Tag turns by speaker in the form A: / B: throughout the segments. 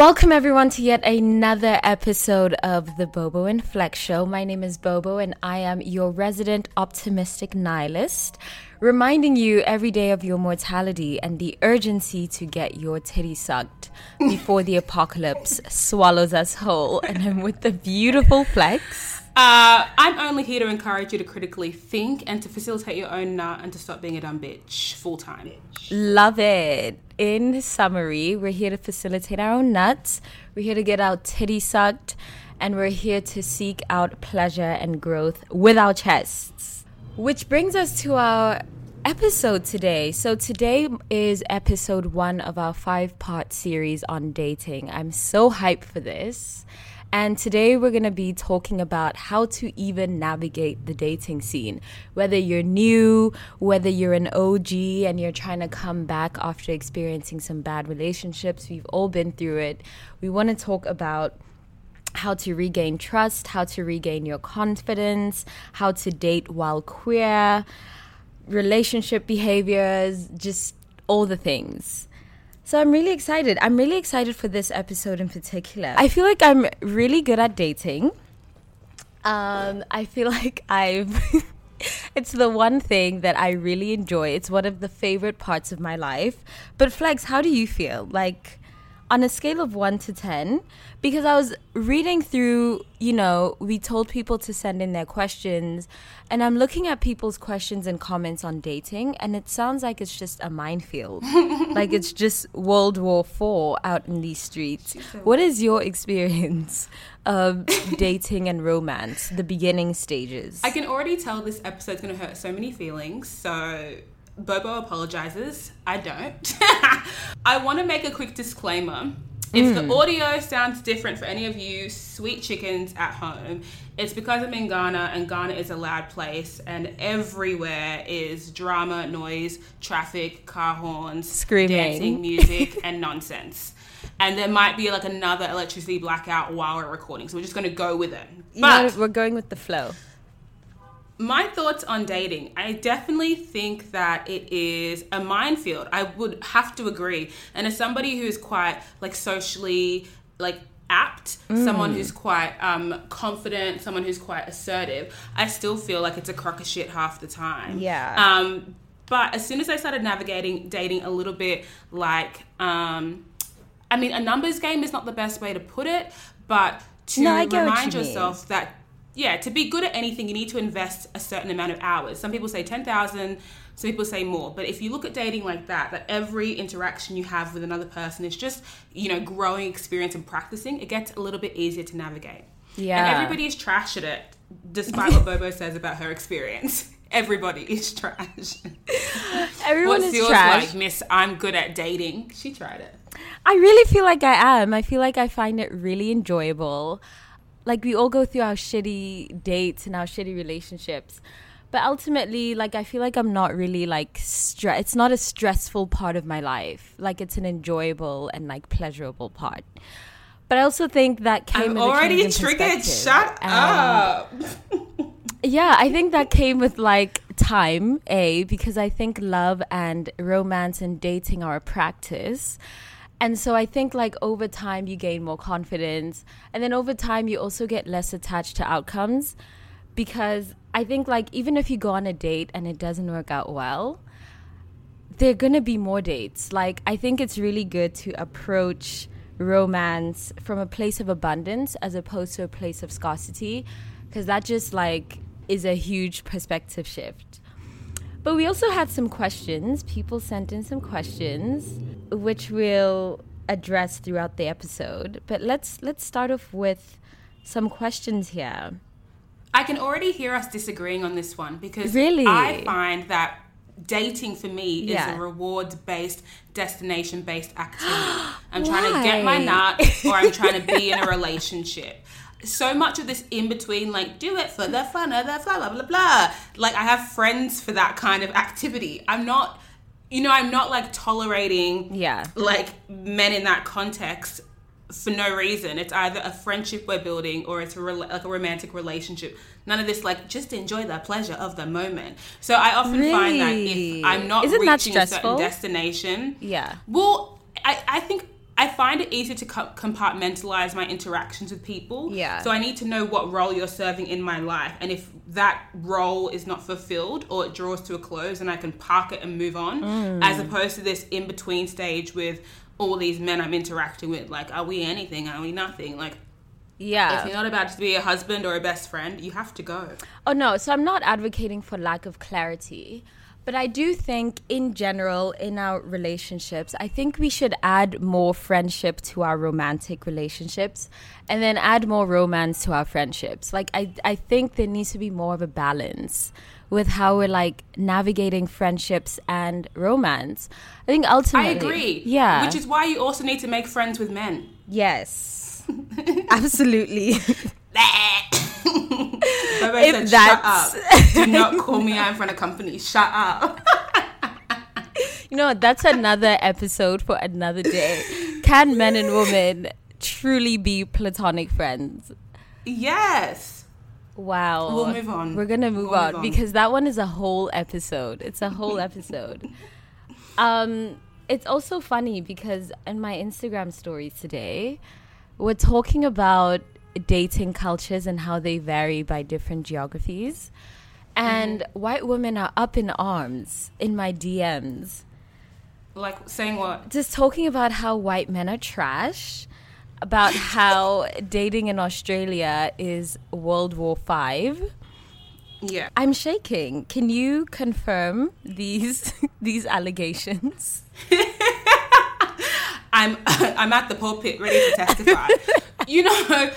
A: Welcome everyone to yet another episode of the Bobo and Flex Show. My name is Bobo and I am your resident optimistic nihilist, reminding you every day of your mortality and the urgency to get your titty sucked before the apocalypse swallows us whole. And I'm with the beautiful Flex.
B: Uh, I'm only here to encourage you to critically think and to facilitate your own nut and to stop being a dumb bitch full time.
A: Love it. In summary, we're here to facilitate our own nuts, we're here to get our titty sucked, and we're here to seek out pleasure and growth with our chests. Which brings us to our episode today. So, today is episode one of our five part series on dating. I'm so hyped for this. And today we're going to be talking about how to even navigate the dating scene. Whether you're new, whether you're an OG and you're trying to come back after experiencing some bad relationships, we've all been through it. We want to talk about how to regain trust, how to regain your confidence, how to date while queer, relationship behaviors, just all the things. So I'm really excited. I'm really excited for this episode in particular. I feel like I'm really good at dating. Um, I feel like I've. it's the one thing that I really enjoy. It's one of the favorite parts of my life. But Flex, how do you feel? Like, on a scale of one to 10, because I was reading through, you know, we told people to send in their questions, and I'm looking at people's questions and comments on dating, and it sounds like it's just a minefield. like it's just World War Four out in these streets. What is your experience of dating and romance, the beginning stages?
B: I can already tell this episode's going to hurt so many feelings, so Bobo apologizes. I don't. I want to make a quick disclaimer. If mm. the audio sounds different for any of you sweet chickens at home, it's because I'm in Ghana and Ghana is a loud place and everywhere is drama, noise, traffic, car horns,
A: screaming,
B: dancing, music, and nonsense. And there might be like another electricity blackout while we're recording, so we're just going to go with it.
A: But we're going with the flow
B: my thoughts on dating i definitely think that it is a minefield i would have to agree and as somebody who's quite like socially like apt mm. someone who's quite um, confident someone who's quite assertive i still feel like it's a crock of shit half the time
A: yeah
B: um, but as soon as i started navigating dating a little bit like um, i mean a numbers game is not the best way to put it but to no, remind you yourself mean. that yeah, to be good at anything, you need to invest a certain amount of hours. Some people say 10,000, some people say more. But if you look at dating like that, that every interaction you have with another person is just, you know, growing experience and practicing, it gets a little bit easier to navigate.
A: Yeah.
B: And everybody is trash at it, despite what Bobo says about her experience. Everybody is trash.
A: Everyone
B: What's
A: is
B: yours
A: trash.
B: like, Miss? I'm good at dating. She tried it.
A: I really feel like I am. I feel like I find it really enjoyable like we all go through our shitty dates and our shitty relationships. But ultimately like i feel like i'm not really like stress it's not a stressful part of my life. Like it's an enjoyable and like pleasurable part. But i also think that came
B: I'm already triggered. shut um, up.
A: yeah i think that came with like time a because i think love and romance and dating are a practice and so I think like over time you gain more confidence and then over time you also get less attached to outcomes because I think like even if you go on a date and it doesn't work out well, there're going to be more dates. Like I think it's really good to approach romance from a place of abundance as opposed to a place of scarcity because that just like is a huge perspective shift. But we also had some questions. People sent in some questions, which we'll address throughout the episode. But let's let's start off with some questions here.
B: I can already hear us disagreeing on this one because
A: really?
B: I find that dating for me yeah. is a reward based, destination based activity. I'm trying to get my nut or I'm trying to be in a relationship. So much of this in between, like, do it for the fun of the blah, blah, blah, blah. Like, I have friends for that kind of activity. I'm not, you know, I'm not like tolerating,
A: yeah,
B: like men in that context for no reason. It's either a friendship we're building or it's a re- like a romantic relationship. None of this like just enjoy the pleasure of the moment. So I often really? find that if I'm not Isn't reaching a certain destination,
A: yeah.
B: Well, I I think I find it easier to compartmentalize my interactions with people.
A: Yeah.
B: So I need to know what role you're serving in my life, and if that role is not fulfilled or it draws to a close, and I can park it and move on, mm. as opposed to this in between stage with all these men I'm interacting with. Like, are we anything? Are we nothing? Like,
A: yeah.
B: If you're not about to be a husband or a best friend, you have to go.
A: Oh, no. So I'm not advocating for lack of clarity. But I do think, in general, in our relationships, I think we should add more friendship to our romantic relationships and then add more romance to our friendships. Like, I, I think there needs to be more of a balance with how we're like navigating friendships and romance. I think ultimately.
B: I agree.
A: Yeah.
B: Which is why you also need to make friends with men.
A: Yes. Absolutely.
B: if said, that's... Shut up. Do not call me out in front of company. Shut up.
A: you know, that's another episode for another day. Can men and women truly be platonic friends?
B: Yes.
A: Wow.
B: We'll move on.
A: We're gonna move, we'll on, move on, because that one is a whole episode. It's a whole episode. Um, it's also funny because in my Instagram stories today, we're talking about dating cultures and how they vary by different geographies. And mm-hmm. white women are up in arms in my DMs.
B: Like saying what?
A: Just talking about how white men are trash about how dating in Australia is World War Five.
B: Yeah.
A: I'm shaking. Can you confirm these these allegations?
B: I'm I'm at the pulpit ready to testify. you know,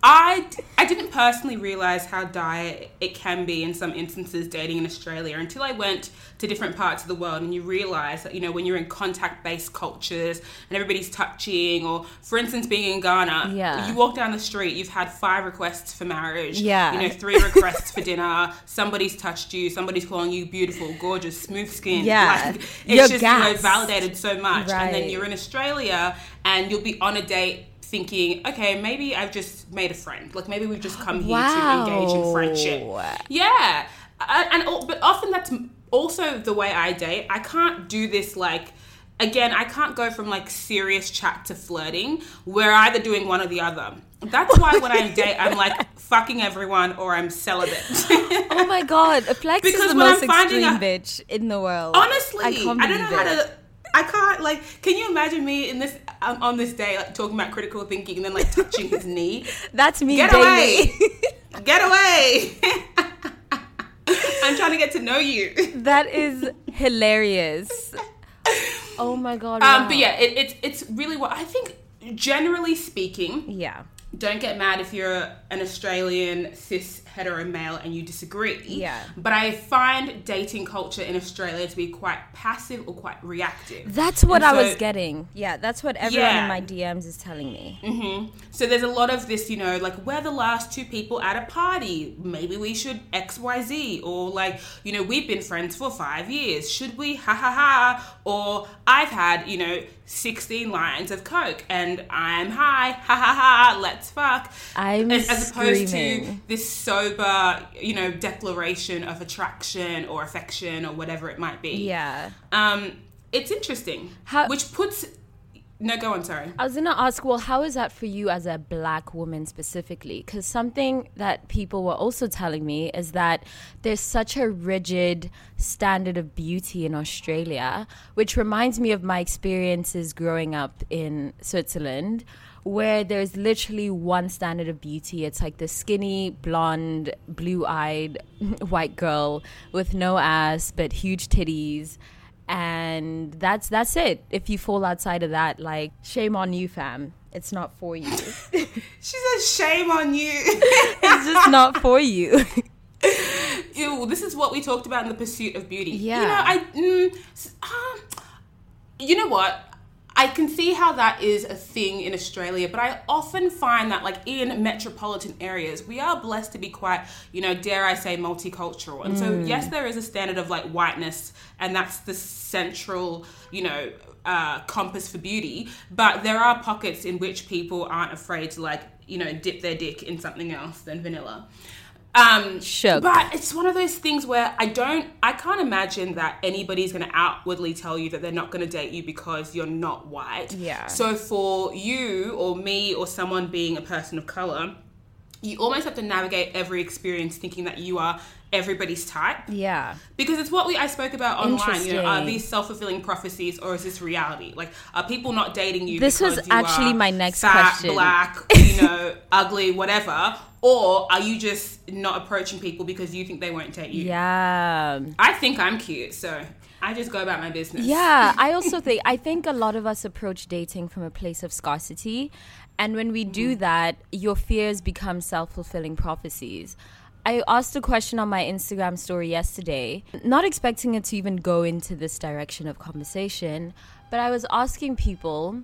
B: I, I didn't personally realize how dire it can be in some instances dating in Australia until I went to different parts of the world and you realize that, you know, when you're in contact based cultures and everybody's touching, or for instance, being in Ghana,
A: yeah.
B: you walk down the street, you've had five requests for marriage,
A: yeah.
B: you know, three requests for dinner, somebody's touched you, somebody's calling you beautiful, gorgeous, smooth skin.
A: Yeah.
B: Like, it's you're just, you know, validated so much. Right. And then you're in Australia and you'll be on a date thinking, okay, maybe I've just made a friend. Like maybe we've just come here wow. to engage in friendship. Yeah, and but often that's also the way I date. I can't do this like. Again, I can't go from like serious chat to flirting. We're either doing one or the other. That's why when I date, I'm like fucking everyone or I'm celibate.
A: oh my god, Flex because is the most extreme a, bitch in the world.
B: Honestly, I, I don't know it. how to I can't like. Can you imagine me in this um, on this day like talking about critical thinking and then like touching his knee?
A: That's me.
B: Get away! get away! I'm trying to get to know you.
A: That is hilarious. Oh my god!
B: Um, but yeah, it, it's it's really what I think. Generally speaking,
A: yeah.
B: Don't get mad if you're an Australian cis hetero male and you disagree.
A: Yeah.
B: But I find dating culture in Australia to be quite passive or quite reactive.
A: That's what I was getting. Yeah, that's what everyone yeah. in my DMs is telling me.
B: Mm-hmm. So there's a lot of this, you know, like we're the last two people at a party. Maybe we should X Y Z, or like, you know, we've been friends for five years. Should we? Ha ha ha. Or I've had, you know, 16 lines of coke and I'm high. Ha ha ha. Let's fuck.
A: I'm as, as opposed
B: to this so sober, you know, declaration of attraction or affection or whatever it might be.
A: Yeah.
B: Um, it's interesting. How, which puts no, go on. Sorry.
A: I was gonna ask. Well, how is that for you as a black woman specifically? Because something that people were also telling me is that there's such a rigid standard of beauty in Australia, which reminds me of my experiences growing up in Switzerland, where there's literally one standard of beauty. It's like the skinny, blonde, blue eyed white girl with no ass but huge titties. And that's that's it. If you fall outside of that, like shame on you, fam. It's not for you.
B: she says shame on you.
A: it's just not for you.
B: ew, this is what we talked about in the pursuit of beauty.
A: Yeah.
B: You know, I, mm, um, you know what? I can see how that is a thing in Australia, but I often find that, like in metropolitan areas, we are blessed to be quite, you know, dare I say, multicultural. And mm. so, yes, there is a standard of like whiteness, and that's the central, you know, uh, compass for beauty. But there are pockets in which people aren't afraid to, like, you know, dip their dick in something else than vanilla. Um,
A: sure.
B: But it's one of those things where I don't, I can't imagine that anybody's going to outwardly tell you that they're not going to date you because you're not white.
A: Yeah.
B: So for you or me or someone being a person of color, you almost have to navigate every experience thinking that you are everybody's type.
A: Yeah.
B: Because it's what we I spoke about online. You know, are these self fulfilling prophecies or is this reality? Like, are people not dating you?
A: This was actually my next
B: fat,
A: question.
B: Black, you know, ugly, whatever. Or are you just not approaching people because you think they won't date you?
A: Yeah.
B: I think I'm cute, so I just go about my business.
A: Yeah, I also think I think a lot of us approach dating from a place of scarcity, and when we do mm-hmm. that, your fears become self fulfilling prophecies. I asked a question on my Instagram story yesterday, not expecting it to even go into this direction of conversation, but I was asking people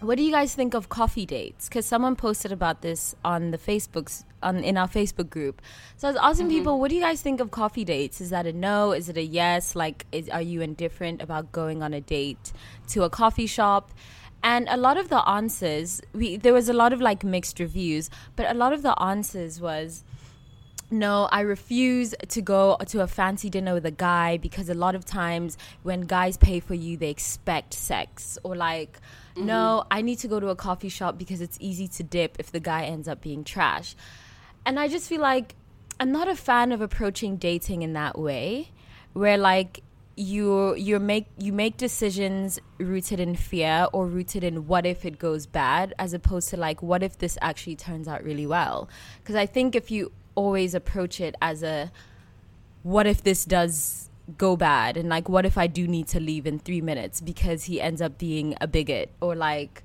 A: what do you guys think of coffee dates? Because someone posted about this on the Facebooks on in our Facebook group. So I was asking mm-hmm. people, what do you guys think of coffee dates? Is that a no? Is it a yes? Like, is, are you indifferent about going on a date to a coffee shop? And a lot of the answers, we there was a lot of like mixed reviews, but a lot of the answers was no, I refuse to go to a fancy dinner with a guy because a lot of times when guys pay for you, they expect sex. Or like, mm-hmm. no, I need to go to a coffee shop because it's easy to dip if the guy ends up being trash. And I just feel like I'm not a fan of approaching dating in that way, where like you you make you make decisions rooted in fear or rooted in what if it goes bad as opposed to like what if this actually turns out really well because i think if you always approach it as a what if this does go bad? And like what if I do need to leave in 3 minutes because he ends up being a bigot? Or like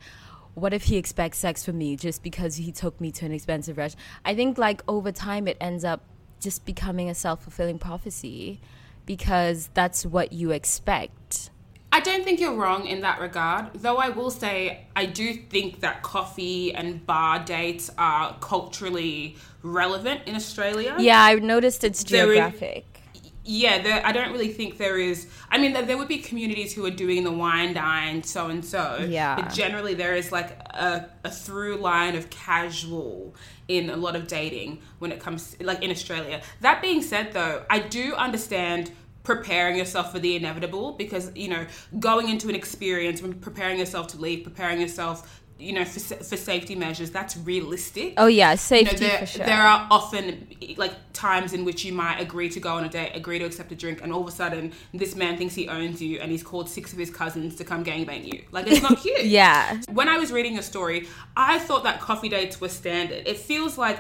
A: what if he expects sex from me just because he took me to an expensive restaurant I think like over time it ends up just becoming a self-fulfilling prophecy because that's what you expect.
B: I don't think you're wrong in that regard, though I will say I do think that coffee and bar dates are culturally relevant in Australia.
A: Yeah, I noticed it's geographic.
B: Is, yeah, there, I don't really think there is. I mean, there, there, would be communities who are doing the wine dine, so and so.
A: Yeah.
B: But generally, there is like a, a through line of casual in a lot of dating when it comes, like in Australia. That being said, though, I do understand preparing yourself for the inevitable because you know going into an experience when preparing yourself to leave preparing yourself you know for, for safety measures that's realistic.
A: Oh yeah safety
B: you know, there,
A: for sure.
B: there are often like times in which you might agree to go on a date agree to accept a drink and all of a sudden this man thinks he owns you and he's called six of his cousins to come gangbang you. Like it's not cute.
A: Yeah.
B: When i was reading your story i thought that coffee dates were standard. It feels like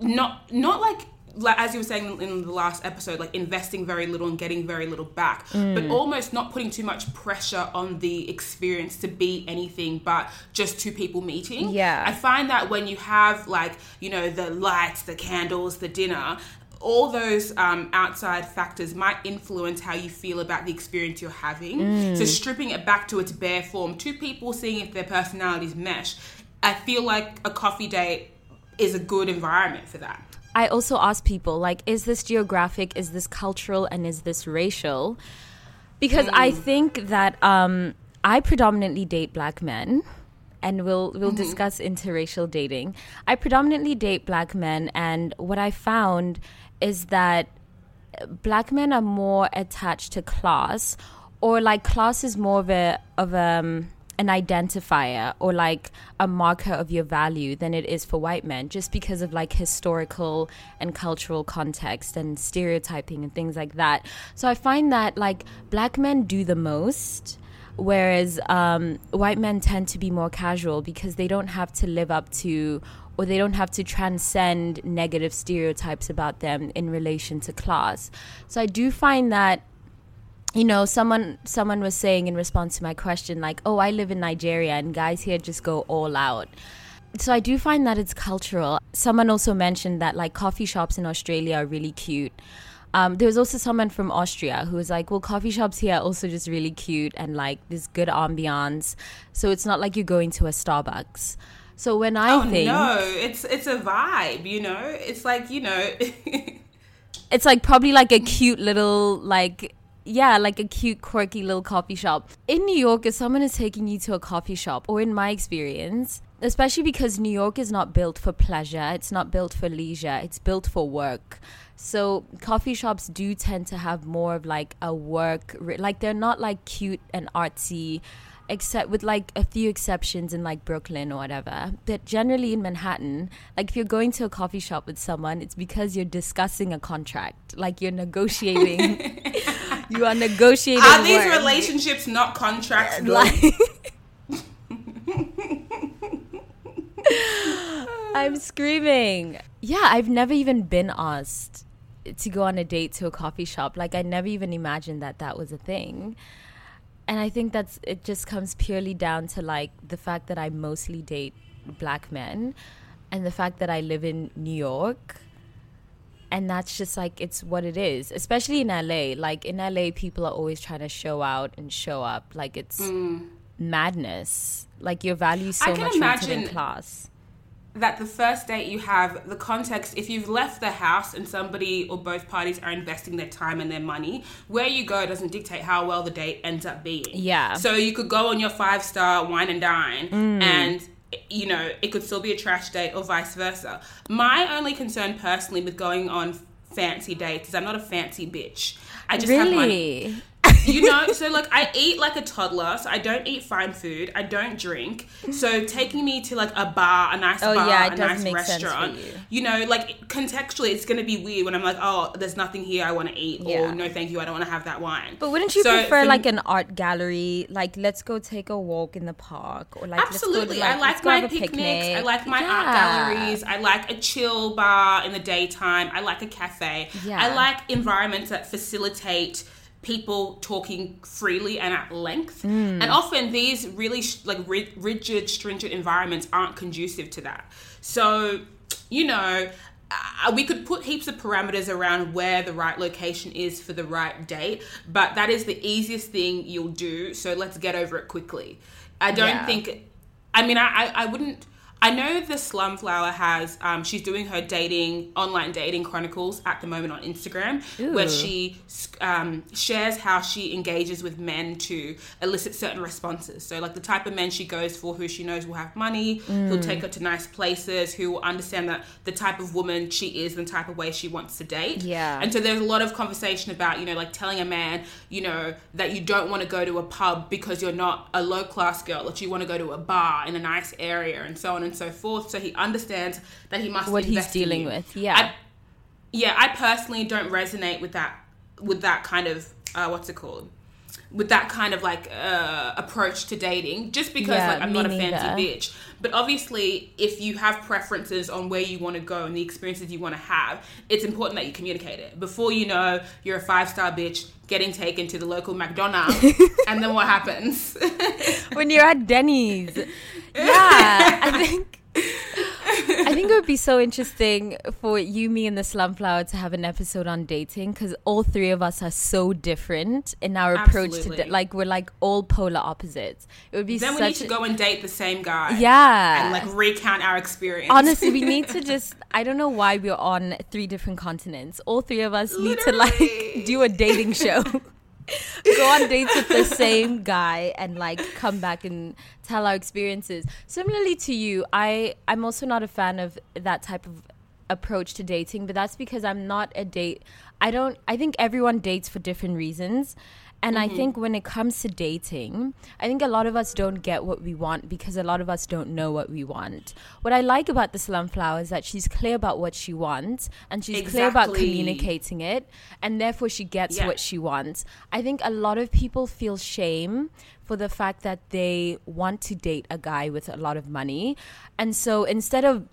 B: not not like like as you were saying in the last episode, like investing very little and getting very little back, mm. but almost not putting too much pressure on the experience to be anything but just two people meeting.
A: Yeah.
B: I find that when you have like, you know, the lights, the candles, the dinner, all those um, outside factors might influence how you feel about the experience you're having. Mm. So stripping it back to its bare form, two people seeing if their personalities mesh, I feel like a coffee date is a good environment for that.
A: I also ask people like, is this geographic? Is this cultural? And is this racial? Because mm. I think that um, I predominantly date black men. And we'll we'll mm-hmm. discuss interracial dating. I predominantly date black men, and what I found is that black men are more attached to class, or like class is more of a of a um, an identifier or like a marker of your value than it is for white men just because of like historical and cultural context and stereotyping and things like that. So i find that like black men do the most whereas um, white men tend to be more casual because they don't have to live up to or they don't have to transcend negative stereotypes about them in relation to class. So i do find that you know someone someone was saying in response to my question like oh i live in nigeria and guys here just go all out. So i do find that it's cultural. Someone also mentioned that like coffee shops in australia are really cute. Um, there was also someone from Austria who was like, "Well, coffee shops here are also just really cute and like this good ambiance, so it's not like you're going to a Starbucks." So when I
B: oh,
A: think
B: no, it's it's a vibe, you know. It's like you know,
A: it's like probably like a cute little like yeah, like a cute, quirky little coffee shop. In New York, if someone is taking you to a coffee shop, or in my experience, especially because New York is not built for pleasure, it's not built for leisure, it's built for work. So coffee shops do tend to have more of like a work, like they're not like cute and artsy except with like a few exceptions in like Brooklyn or whatever. But generally in Manhattan, like if you're going to a coffee shop with someone, it's because you're discussing a contract, like you're negotiating. you are negotiating.
B: Are these work. relationships not contracts? Like,
A: I'm screaming. Yeah, I've never even been asked to go on a date to a coffee shop. Like I never even imagined that that was a thing and I think that's it just comes purely down to like the fact that I mostly date black men and the fact that I live in New York and that's just like it's what it is especially in LA like in LA people are always trying to show out and show up. Like it's mm. madness. Like your value so much rooted in class.
B: that the first date you have the context if you've left the house and somebody or both parties are investing their time and their money where you go doesn't dictate how well the date ends up being.
A: Yeah.
B: So you could go on your five star wine and dine mm. and you know it could still be a trash date or vice versa my only concern personally with going on fancy dates is i'm not a fancy bitch i just really? have money you know, so like I eat like a toddler, so I don't eat fine food. I don't drink. So taking me to like a bar, a nice oh, bar, yeah, a nice restaurant, you. you. know, like contextually, it's gonna be weird when I'm like, oh, there's nothing here I want to eat, yeah. or no, thank you, I don't want to have that wine.
A: But wouldn't you so prefer like an art gallery? Like, let's go take a walk in the park, or like
B: absolutely.
A: To,
B: like, I like my picnics. Picnic. I like my yeah. art galleries. I like a chill bar in the daytime. I like a cafe. Yeah. I like environments that facilitate people talking freely and at length. Mm. And often these really sh- like ri- rigid, stringent environments aren't conducive to that. So, you know, uh, we could put heaps of parameters around where the right location is for the right date, but that is the easiest thing you'll do. So let's get over it quickly. I don't yeah. think. I mean, I, I wouldn't I know the Slumflower has, um, she's doing her dating, online dating chronicles at the moment on Instagram, Ooh. where she um, shares how she engages with men to elicit certain responses. So, like the type of men she goes for, who she knows will have money, mm. who'll take her to nice places, who will understand that the type of woman she is, and the type of way she wants to date.
A: Yeah.
B: And so there's a lot of conversation about, you know, like telling a man, you know, that you don't want to go to a pub because you're not a low class girl, that you want to go to a bar in a nice area, and so on and so forth. So he understands that he must
A: what he's dealing with. Yeah,
B: I, yeah. I personally don't resonate with that with that kind of uh, what's it called with that kind of like uh, approach to dating just because yeah, like I'm not a fancy bitch. But obviously, if you have preferences on where you want to go and the experiences you want to have, it's important that you communicate it. Before you know, you're a five star bitch getting taken to the local McDonald's, and then what happens?
A: when you're at Denny's. Yeah, I think I think it would be so interesting for you, me, and the Slumflower to have an episode on dating because all three of us are so different in our Absolutely. approach to like we're like all polar opposites. It would be so
B: then we need to go and date the same guy,
A: yeah,
B: and like recount our experience.
A: Honestly, we need to just I don't know why we're on three different continents. All three of us Literally. need to like do a dating show. Go on dates with the same guy and like come back and tell our experiences. Similarly to you, I I'm also not a fan of that type of approach to dating, but that's because I'm not a date. I don't I think everyone dates for different reasons. And mm-hmm. I think when it comes to dating, I think a lot of us don't get what we want because a lot of us don't know what we want. What I like about the Slumflower is that she's clear about what she wants and she's exactly. clear about communicating it, and therefore she gets yeah. what she wants. I think a lot of people feel shame for the fact that they want to date a guy with a lot of money. And so instead of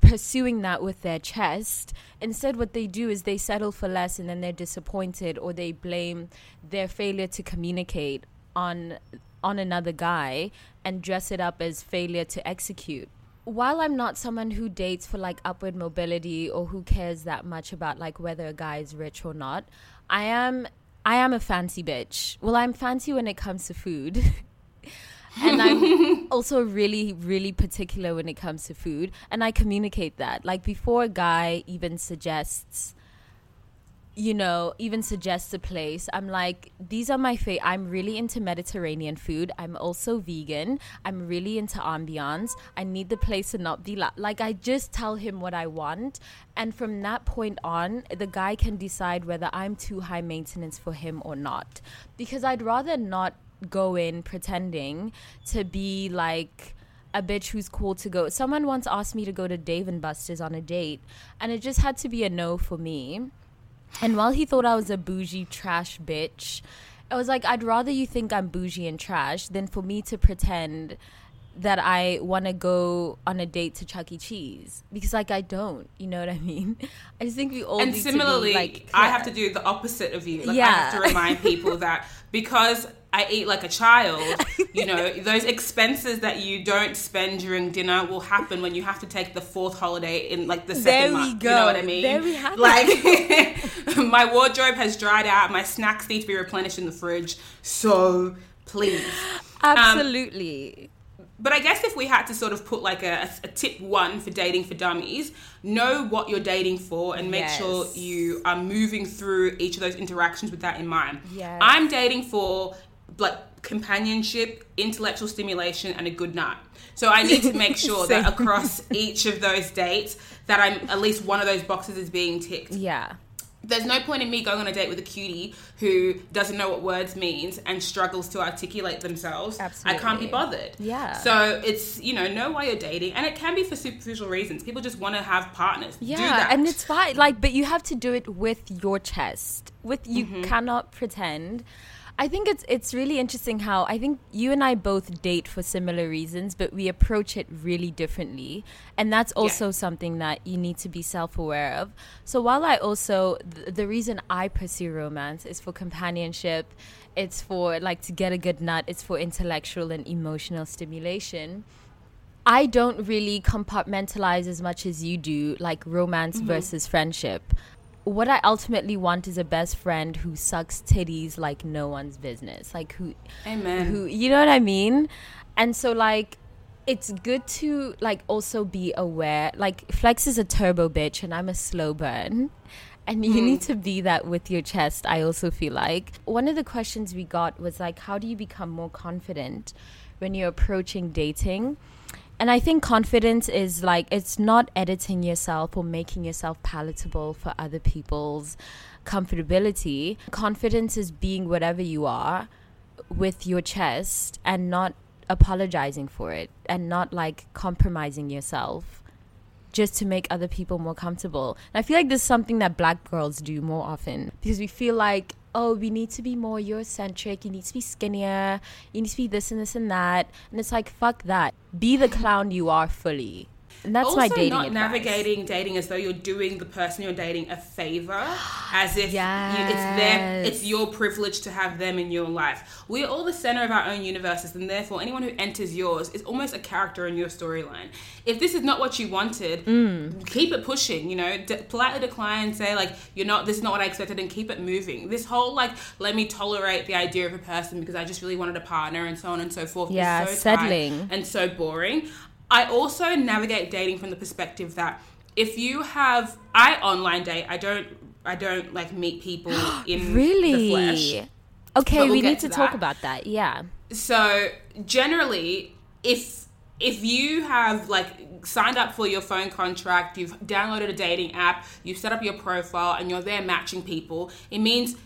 A: pursuing that with their chest, instead what they do is they settle for less and then they're disappointed or they blame their failure to communicate on on another guy and dress it up as failure to execute while I'm not someone who dates for like upward mobility or who cares that much about like whether a guy is rich or not, I am I am a fancy bitch. Well, I'm fancy when it comes to food. and I'm also really, really particular when it comes to food. And I communicate that. Like before a guy even suggests you know, even suggests a place. I'm like, these are my favorite. I'm really into Mediterranean food. I'm also vegan. I'm really into ambiance. I need the place to not be la- like, I just tell him what I want. And from that point on, the guy can decide whether I'm too high maintenance for him or not. Because I'd rather not go in pretending to be like, a bitch who's cool to go. Someone once asked me to go to Dave and Buster's on a date, and it just had to be a no for me. And while he thought I was a bougie trash bitch, I was like, I'd rather you think I'm bougie and trash than for me to pretend that I want to go on a date to Chuck E. Cheese because, like, I don't. You know what I mean? I just think we all.
B: And similarly,
A: be, like,
B: I have to do the opposite of you. Like, yeah. I have to remind people that because I eat like a child, you know, those expenses that you don't spend during dinner will happen when you have to take the fourth holiday in like the second there month. Go. You know what I mean?
A: There we have
B: Like my wardrobe has dried out, my snacks need to be replenished in the fridge. So please.
A: Absolutely. Um,
B: but I guess if we had to sort of put like a, a, tip one for dating for dummies, know what you're dating for and make yes. sure you are moving through each of those interactions with that in mind.
A: Yes.
B: I'm dating for like companionship, intellectual stimulation, and a good night. So I need to make sure that across each of those dates that I'm at least one of those boxes is being ticked.
A: Yeah
B: there's no point in me going on a date with a cutie who doesn't know what words means and struggles to articulate themselves.
A: Absolutely.
B: I can't be bothered.
A: Yeah.
B: So it's, you know, know why you're dating. And it can be for superficial reasons. People just want to have partners.
A: Yeah. And it's fine. Like, but you have to do it with your chest. With you mm-hmm. cannot pretend I think it's it's really interesting how I think you and I both date for similar reasons, but we approach it really differently, and that's also yeah. something that you need to be self-aware of. So while I also th- the reason I pursue romance is for companionship, it's for like to get a good nut, it's for intellectual and emotional stimulation. I don't really compartmentalize as much as you do, like romance mm-hmm. versus friendship what I ultimately want is a best friend who sucks titties like no one's business. Like who
B: Amen.
A: Who you know what I mean? And so like it's good to like also be aware like Flex is a turbo bitch and I'm a slow burn. And you mm. need to be that with your chest, I also feel like. One of the questions we got was like how do you become more confident when you're approaching dating? And I think confidence is like it's not editing yourself or making yourself palatable for other people's comfortability. Confidence is being whatever you are with your chest and not apologizing for it and not like compromising yourself just to make other people more comfortable. And I feel like this is something that black girls do more often because we feel like oh, we need to be more Eurocentric. You need to be skinnier. You need to be this and this and that. And it's like, fuck that. Be the clown you are fully. And that's
B: also
A: my dating
B: not
A: advice.
B: navigating dating as though you're doing the person you're dating a favor, as if yes. you, it's their, it's your privilege to have them in your life. We are all the center of our own universes, and therefore anyone who enters yours is almost a character in your storyline. If this is not what you wanted,
A: mm.
B: keep it pushing. You know, de- politely decline, say like you're not. This is not what I expected, and keep it moving. This whole like let me tolerate the idea of a person because I just really wanted a partner and so on and so forth.
A: Yeah,
B: so
A: settling
B: and so boring. I also navigate dating from the perspective that if you have I online date, I don't I don't like meet people in really? the flesh.
A: Okay, we'll we need to, to talk about that. Yeah.
B: So generally, if if you have like signed up for your phone contract, you've downloaded a dating app, you've set up your profile, and you're there matching people, it means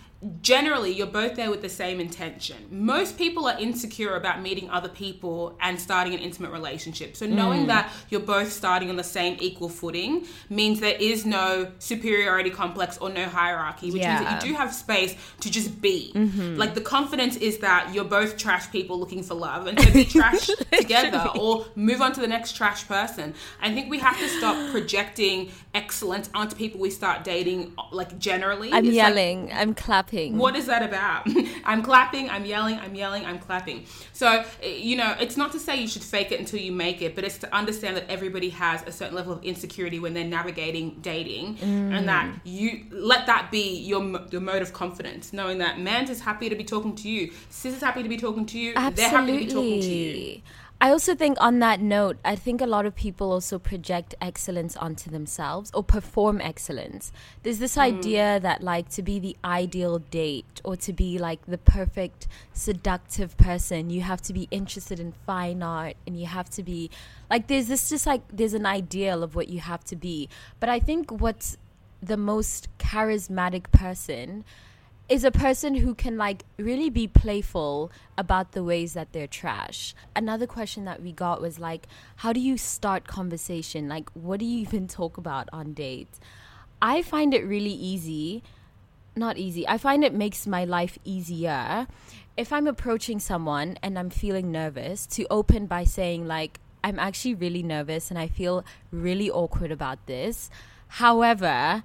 B: generally you're both there with the same intention. Most people are insecure about meeting other people and starting an intimate relationship. So knowing mm. that you're both starting on the same equal footing means there is no superiority complex or no hierarchy, which yeah. means that you do have space to just be.
A: Mm-hmm.
B: Like the confidence is that you're both trash people looking for love and to be trash together or move on to the next trash person. I think we have to stop projecting excellence onto people we start dating like generally.
A: I'm it's yelling, like, I'm clapping clapping?
B: What is that about? I'm clapping, I'm yelling, I'm yelling, I'm clapping. So, you know, it's not to say you should fake it until you make it, but it's to understand that everybody has a certain level of insecurity when they're navigating dating mm. and that you let that be your, your mode of confidence, knowing that Mans is happy to be talking to you, Sis is happy to be talking to you,
A: Absolutely.
B: they're happy to be talking to you.
A: I also think on that note, I think a lot of people also project excellence onto themselves or perform excellence. There's this mm. idea that like to be the ideal date or to be like the perfect seductive person, you have to be interested in fine art and you have to be like there's this just like there's an ideal of what you have to be. But I think what's the most charismatic person is a person who can like really be playful about the ways that they're trash. Another question that we got was like, how do you start conversation? Like, what do you even talk about on dates? I find it really easy. Not easy. I find it makes my life easier if I'm approaching someone and I'm feeling nervous to open by saying like, I'm actually really nervous and I feel really awkward about this. However,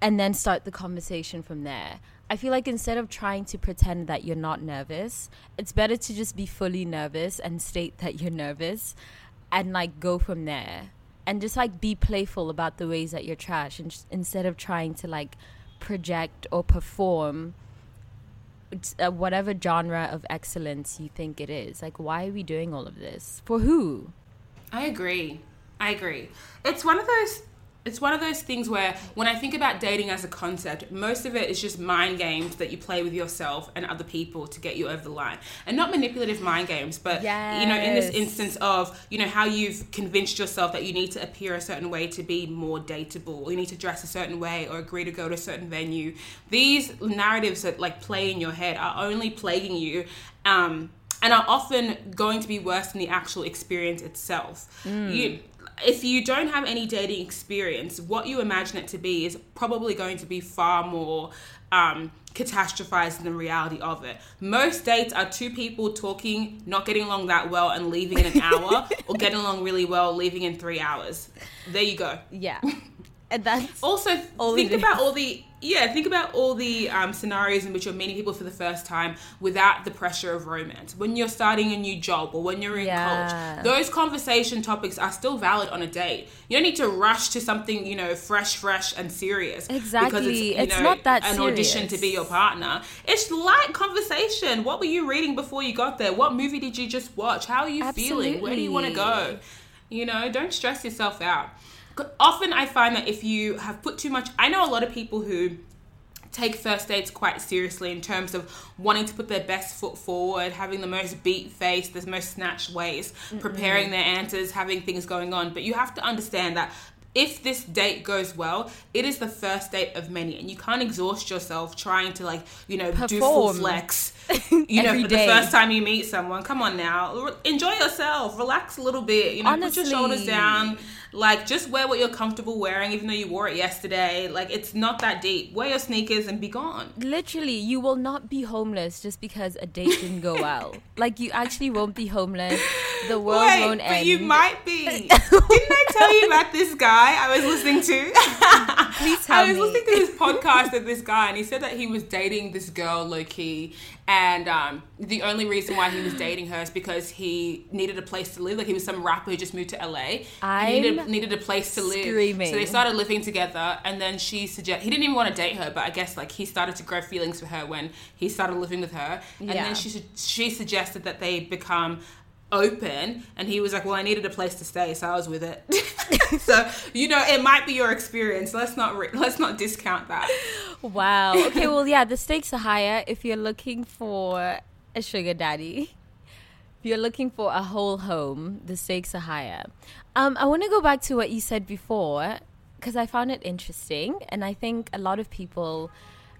A: and then start the conversation from there. I feel like instead of trying to pretend that you're not nervous, it's better to just be fully nervous and state that you're nervous and like go from there. And just like be playful about the ways that you're trash and instead of trying to like project or perform uh, whatever genre of excellence you think it is. Like, why are we doing all of this? For who?
B: I agree. I agree. It's one of those it's one of those things where when I think about dating as a concept, most of it is just mind games that you play with yourself and other people to get you over the line. And not manipulative mind games, but yes. you know, in this instance of, you know, how you've convinced yourself that you need to appear a certain way to be more dateable, or you need to dress a certain way or agree to go to a certain venue. These narratives that like play in your head are only plaguing you. Um, and are often going to be worse than the actual experience itself. Mm. You, if you don't have any dating experience, what you imagine it to be is probably going to be far more um, catastrophized than the reality of it. Most dates are two people talking, not getting along that well, and leaving in an hour, or getting along really well, leaving in three hours. There you go.
A: Yeah. And that's
B: also think about all the yeah, think about all the um, scenarios in which you're meeting people for the first time without the pressure of romance. When you're starting a new job or when you're in yeah. college, those conversation topics are still valid on a date. You don't need to rush to something, you know, fresh, fresh, and serious.
A: Exactly. Because it's, it's know, not that
B: an
A: serious.
B: audition to be your partner. It's light conversation. What were you reading before you got there? What movie did you just watch? How are you Absolutely. feeling? Where do you want to go? You know, don't stress yourself out often I find that if you have put too much, I know a lot of people who take first dates quite seriously in terms of wanting to put their best foot forward, having the most beat face, the most snatched ways, preparing their answers, having things going on. But you have to understand that if this date goes well, it is the first date of many, and you can't exhaust yourself trying to like you know Perform. do full flex. You know, for day. the first time you meet someone, come on now, enjoy yourself, relax a little bit. You know, Honestly. put your shoulders down like, just wear what you're comfortable wearing, even though you wore it yesterday. Like, it's not that deep. Wear your sneakers and be gone.
A: Literally, you will not be homeless just because a date didn't go well. like, you actually won't be homeless. The world Wait, won't
B: but
A: end.
B: you might be. Didn't I tell you about this guy I was listening to?
A: Please tell me.
B: I was
A: me.
B: listening to this podcast of this guy, and he said that he was dating this girl low key, and um, the only reason why he was dating her is because he needed a place to live. Like he was some rapper who just moved to LA.
A: I
B: needed, needed a place to live.
A: Screaming.
B: So they started living together, and then she suggest he didn't even want to date her, but I guess like he started to grow feelings for her when he started living with her, and yeah. then she she suggested that they become open and he was like well i needed a place to stay so i was with it. So you know it might be your experience. Let's not re- let's not discount that.
A: Wow. Okay well yeah the stakes are higher if you're looking for a sugar daddy. If you're looking for a whole home the stakes are higher. Um, i want to go back to what you said before because i found it interesting and i think a lot of people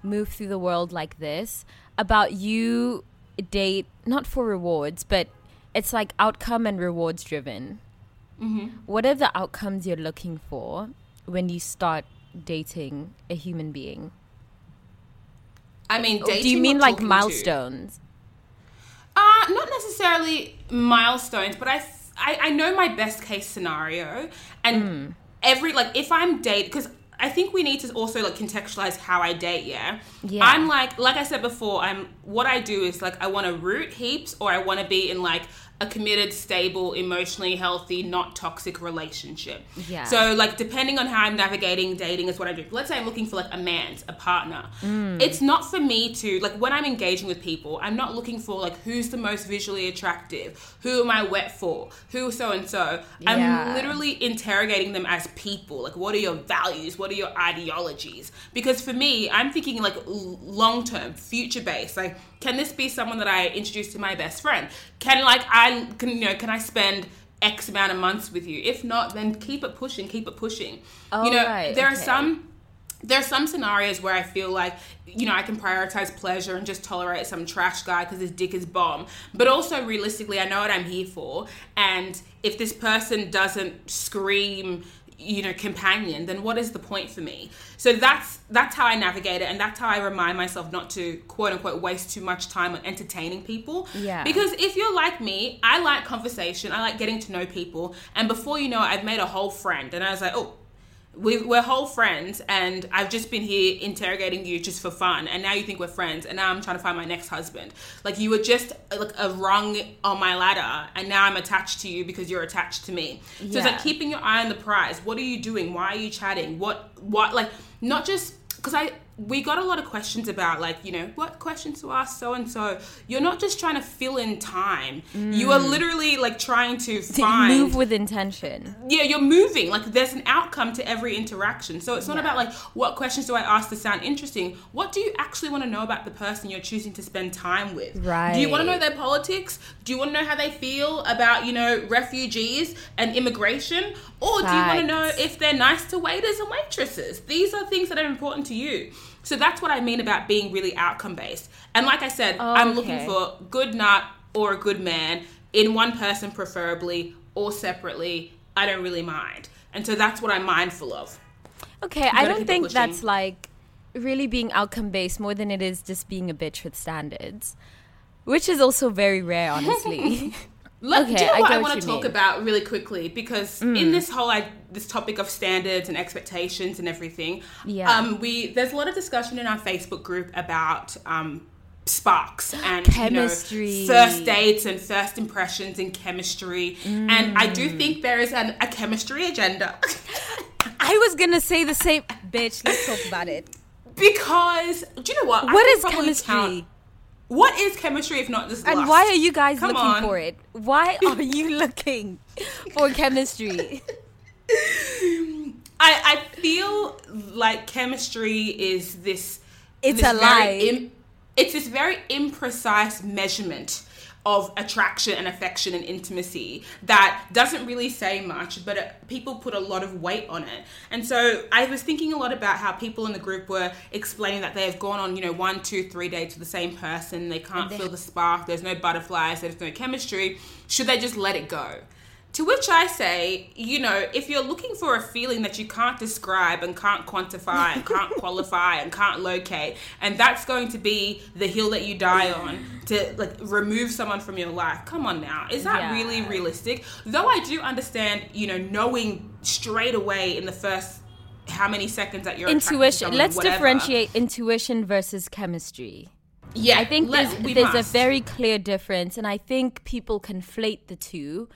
A: move through the world like this about you date not for rewards but it's like outcome and rewards driven. Mm-hmm. What are the outcomes you're looking for when you start dating a human being?
B: I mean,
A: do you mean like milestones?
B: To? Uh, not necessarily milestones, but I, I, I know my best case scenario, and mm. every like if I'm date because I think we need to also like contextualize how I date. Yeah,
A: Yeah.
B: I'm like, like I said before, I'm what I do is like I want to root heaps, or I want to be in like a committed, stable, emotionally healthy, not toxic relationship.
A: Yeah.
B: So like depending on how I'm navigating dating is what I do. Let's say I'm looking for like a man's, a partner.
A: Mm.
B: It's not for me to like when I'm engaging with people, I'm not looking for like who's the most visually attractive, who am I wet for, who so and so. I'm literally interrogating them as people. Like what are your values? What are your ideologies? Because for me, I'm thinking like long term, future based. Like can this be someone that I introduce to my best friend? Can like I can you know can I spend X amount of months with you? If not, then keep it pushing, keep it pushing.
A: Oh,
B: you know,
A: right,
B: there are some there are some scenarios where I feel like, you know, I can prioritize pleasure and just tolerate some trash guy because his dick is bomb. But also, realistically, I know what I'm here for. And if this person doesn't scream, you know, companion, then what is the point for me? So that's that's how I navigate it, and that's how I remind myself not to quote unquote waste too much time on entertaining people.
A: Yeah.
B: Because if you're like me, I like conversation, I like getting to know people, and before you know it, I've made a whole friend, and I was like, oh we, we're whole friends and I've just been here interrogating you just for fun and now you think we're friends and now I'm trying to find my next husband. Like you were just like a rung on my ladder and now I'm attached to you because you're attached to me. So it's like keeping your eye on the prize. What are you doing? Why are you chatting? What what like not just because I we got a lot of questions about like you know what questions to ask so and so. You're not just trying to fill in time. You are mm. literally like trying to find
A: Move with intention.
B: yeah, you're moving. Like there's an outcome to every interaction. So it's not
A: Yeah.
B: about like what questions do I ask to sound interesting. What do you actually want to know about the person you're choosing to spend time with? Right do you want to know their politics? Do you want to know how they feel about, you know, refugees and immigration? Or do you want to know if they're nice to waiters and waitresses? These are things that are important to you. So that's what I mean about being really outcome based. And like I said, I'm looking
A: Okay.
B: for good nut or a good man in one person preferably or separately. I don't really mind. And so that's what I'm mindful of.
A: Okay, I don't think
B: pushing.
A: that's like really being outcome based more than it is just being a bitch with standards, which is also very rare, honestly.
B: Look,
A: Okay,
B: do you know
A: I
B: what
A: get
B: I want to talk
A: mean.
B: about really quickly? Because in this whole I, this topic of standards and expectations and everything,
A: Yeah.
B: um, we there's a lot of discussion in our Facebook group about um, sparks and you know,
A: Chemistry.
B: first dates and first impressions in chemistry. And I do
A: Mm.
B: think there is an, a chemistry agenda.
A: I was gonna say the same. Bitch, let's talk about it.
B: because do you know what? I
A: What is chemistry?
B: count- what is chemistry if not just
A: And
B: lust?
A: why are you guys
B: Come
A: looking
B: on.
A: for it? Why are you looking for chemistry?
B: I, I feel like chemistry is this.
A: It's
B: this
A: a lie.
B: im- it's this very imprecise measurement of attraction and affection and intimacy that doesn't really say much, but it, people put a lot of weight on it. And so I was thinking a lot about how people in the group were explaining that they have gone on, you know, one, two, three dates with the same person. They can't feel the spark. There's no butterflies. There's no chemistry. Should they just let it go? To which I say, you know, if you're looking for a feeling that you can't describe and can't quantify and can't qualify and can't locate, and that's going to be the hill that you die on to like remove someone from your life, come on now. Is that
A: Yeah.
B: really realistic? Though I do understand, you know, knowing straight away in the first how many seconds that you're
A: Intuition.
B: someone,
A: Let's
B: whatever.
A: differentiate intuition versus chemistry.
B: Yeah,
A: I think
B: let-
A: there's, there's a very clear difference, and I think people conflate the two,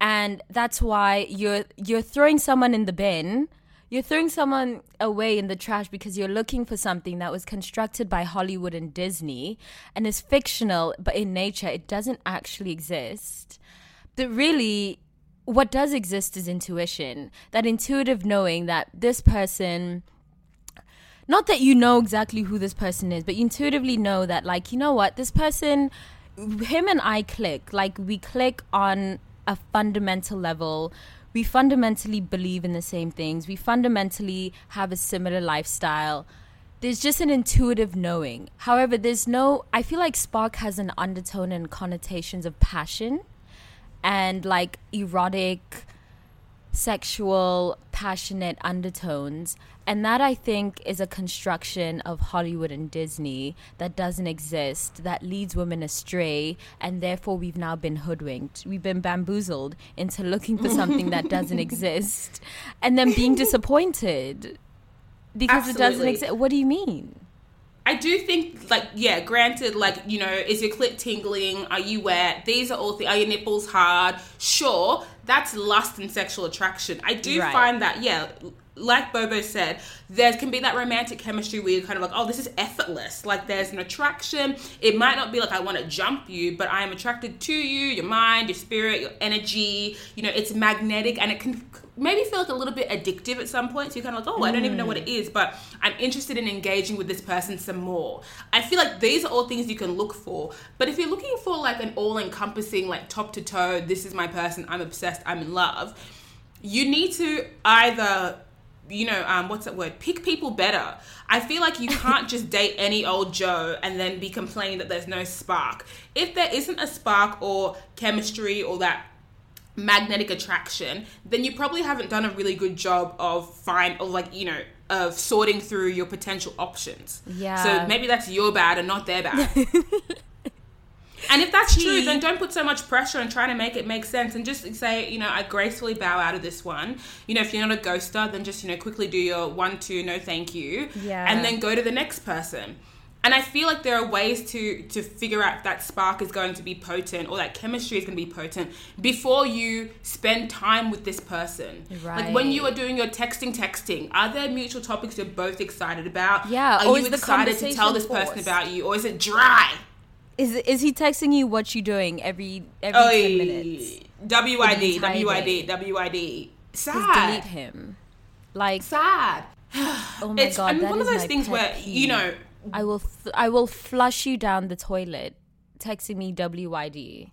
A: and that's why you're you're throwing someone in the bin. You're throwing someone away in the trash because you're looking for something that was constructed by Hollywood and Disney and is fictional, but in nature it doesn't actually exist. But really, what does exist is intuition. That intuitive knowing that this person not that you know exactly who this person is, but you intuitively know that, like, you know what, this person, him and I click. Like, we click on a fundamental level. We fundamentally believe in the same things. We fundamentally have a similar lifestyle. There's just an intuitive knowing. However, there's no, I feel like Spark has an undertone and connotations of passion and like erotic sexual, passionate undertones. And that I think is a construction of Hollywood and Disney that doesn't exist, that leads women astray, and therefore we've now been hoodwinked. We've been bamboozled into looking for something that doesn't exist and then being disappointed. because Absolutely. it doesn't exist. What do you mean?
B: I do think, like, yeah, granted, like, you know, is your clit tingling? Are you wet? These are all things. Are your nipples hard? Sure, that's lust and sexual attraction. I do right. find that, yeah, like Bobo said, there can be that romantic chemistry where you're kind of like, oh, this is effortless. Like there's an attraction. It might not be like I want to jump you, but I am attracted to you, your mind, your spirit, your energy. You know, it's magnetic and it can maybe feel like a little bit addictive at some point. So you're kind of like, oh, I don't even know what it is, but I'm interested in engaging with this person some more. I feel like these are all things you can look for. But if you're looking for like an all encompassing, like top to toe, this is my person, I'm obsessed, I'm in love, you need to either you know, um, what's that word? Pick people better. I feel like you can't just date any old Joe and then be complaining that there's no spark. If there isn't a spark or chemistry or that magnetic attraction, then you probably haven't done a really good job of find or like you know of sorting through your potential options.
A: Yeah.
B: So maybe that's your bad and not their bad. And if that's true, then don't put so much pressure on trying to make it make sense and just say, you know, I gracefully bow out of this one. You know, if you're not a ghoster, then just, you know, quickly do your one, two, no thank you.
A: Yeah.
B: And then go to the next person. And I feel like there are ways to to figure out if that spark is going to be potent or that chemistry is going to be potent before you spend time with this person.
A: Right.
B: Like when you are doing your texting, texting, are there mutual topics you're both excited about?
A: Yeah.
B: Are you excited to tell this forced? person about you, or is it dry?
A: Is is he texting you what you doing every every oh, ten minutes?
B: WID, WID, WID. Sad.
A: Delete him. Like
B: sad.
A: oh my it's, god, I mean, one of those things where peeve.
B: you know
A: I will th- I will flush you down the toilet texting me WID.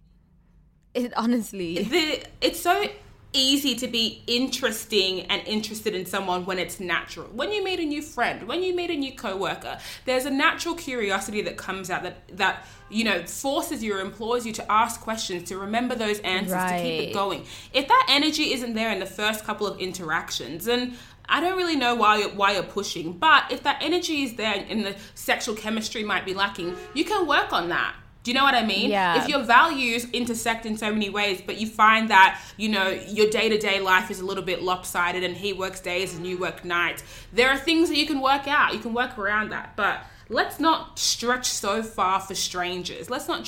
A: It honestly
B: the, it's so easy to be interesting and interested in someone when it's natural. When you meet a new friend, when you meet a new coworker, there's a natural curiosity that comes out that that you know forces you or implores you to ask questions, to remember those answers, right. to keep it going. If that energy isn't there in the first couple of interactions, and I don't really know why you're, why you're pushing. But if that energy is there and the sexual chemistry might be lacking, you can work on that. Do you know what I mean?
A: Yeah.
B: If your values intersect in so many ways, but you find that, you know, your day to day life is a little bit lopsided and he works days and you work nights, there are things that you can work out. You can work around that. But let's not stretch so far for strangers. Let's not.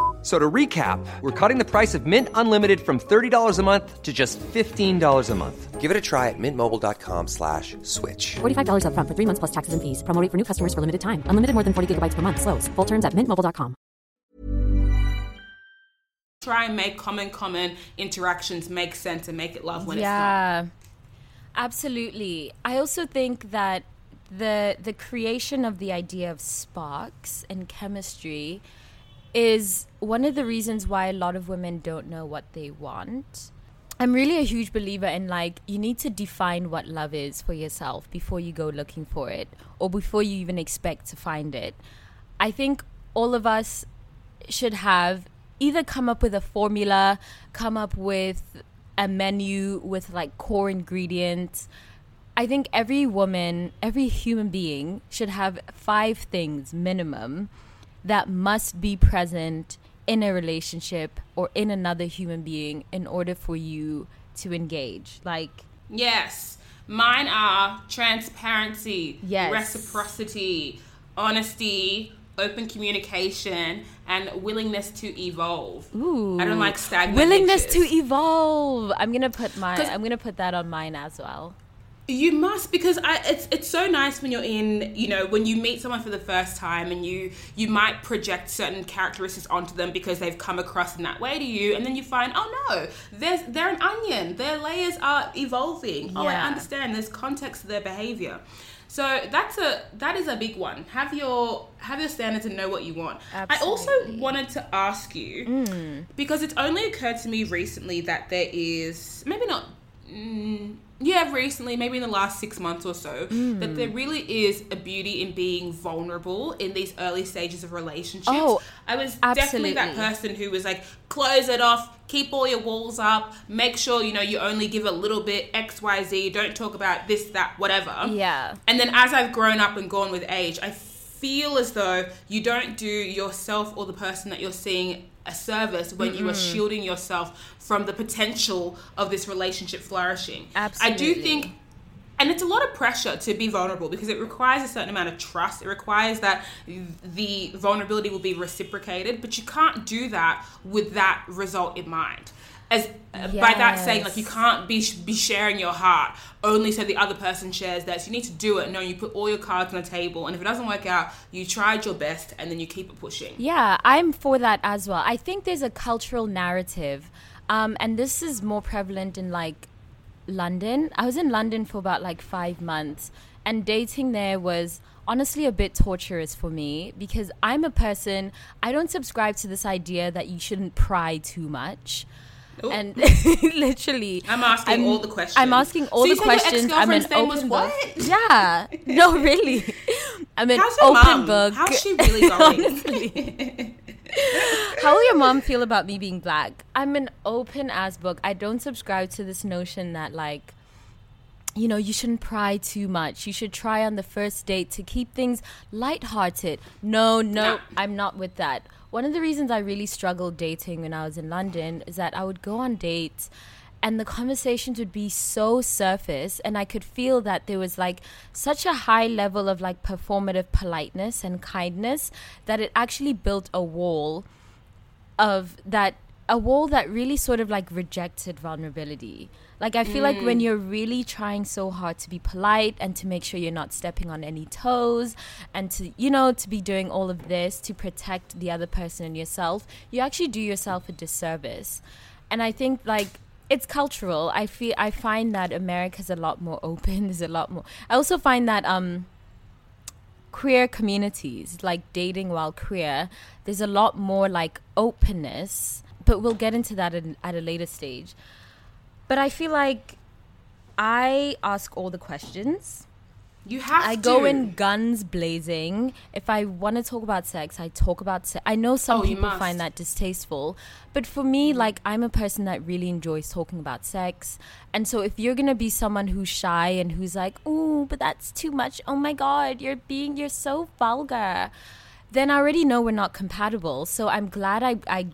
C: So to recap, we're cutting the price of Mint Unlimited from $30 a month to just $15 a month. Give it a try at mintmobile.com slash switch.
D: $45 up front for three months plus taxes and fees. Promo for new customers for limited time. Unlimited more than 40 gigabytes per month. Slows. Full terms at mintmobile.com.
B: Try and make common, common interactions make sense and make it love when
A: yeah,
B: it's not.
A: Absolutely. I also think that the the creation of the idea of sparks and chemistry is one of the reasons why a lot of women don't know what they want. I'm really a huge believer in like you need to define what love is for yourself before you go looking for it or before you even expect to find it. I think all of us should have either come up with a formula, come up with a menu with like core ingredients. I think every woman, every human being should have five things minimum that must be present in a relationship or in another human being in order for you to engage. Like,
B: yes, mine are transparency,
A: yes.
B: reciprocity, honesty, open communication, and willingness to evolve.
A: Ooh,
B: I don't like stagnant.
A: Willingness to evolve. I'm gonna put my. I'm gonna put that on mine as well.
B: You must because I, it's it's so nice when you're in you know when you meet someone for the first time and you you might project certain characteristics onto them because they've come across in that way to you and then you find oh no there's they're an onion their layers are evolving yeah. oh I understand there's context to their behavior so that's a that is a big one have your have your standards and know what you want
A: Absolutely.
B: I also wanted to ask you
A: mm.
B: because it's only occurred to me recently that there is maybe not. Mm, yeah, recently, maybe in the last six months or so, mm. that there really is a beauty in being vulnerable in these early stages of relationships. Oh, I was absolutely. definitely that person who was like, close it off, keep all your walls up, make sure, you know, you only give a little bit, XYZ, don't talk about this, that, whatever.
A: Yeah.
B: And then as I've grown up and gone with age, I feel as though you don't do yourself or the person that you're seeing a service when mm you are shielding yourself from the potential of this relationship flourishing.
A: Absolutely.
B: I do think and it's a lot of pressure to be vulnerable because it requires a certain amount of trust. It requires that the vulnerability will be reciprocated, but you can't do that with that result in mind as yes. by that saying like you can't be be sharing your heart only so the other person shares theirs. so you need to do it no you put all your cards on the table and if it doesn't work out you tried your best and then you keep it pushing
A: yeah i'm for that as well i think there's a cultural narrative um, and this is more prevalent in like london i was in london for about like five months and dating there was honestly a bit torturous for me because i'm a person i don't subscribe to this idea that you shouldn't pry too much Ooh. and literally
B: i'm asking I'm, all the questions.
A: I'm asking all so the questions. I'm an open book. yeah. No really. I'm an How's open mom? book.
B: How's she really going?
A: How will your mom feel about me being black? I'm an open ass book. I don't subscribe to this notion that like you know, you shouldn't pry too much. You should try on the first date to keep things lighthearted. No, no, no. I'm not with that one of the reasons I really struggled dating when I was in London is that I would go on dates and the conversations would be so surface and I could feel that there was like such a high level of like performative politeness and kindness that it actually built a wall of that a wall that really sort of like rejected vulnerability. Like I feel mm. like when mm. you're really trying so hard to be polite and to make sure you're not stepping on any toes and to you know to be doing all of this to protect the other person and yourself, you actually do yourself a disservice. And I think like it's cultural. I feel I find that America's a lot more open. There's a lot more. I also find that um queer communities like dating while queer there's a lot more like openness but we'll get into that in, at a later stage but I feel like I ask all the questions.
B: You have
A: I
B: to.
A: go in guns blazing. If I want to talk about sex, I talk about sex. I know some oh, people find that distasteful, but for me, mm. like I'm a person that really enjoys talking about sex. And so if you're going to be someone who's shy and who's like, "Oh, but that's too much. Oh my god, you're being you're so vulgar." Then I already know we're not compatible. So I'm glad I I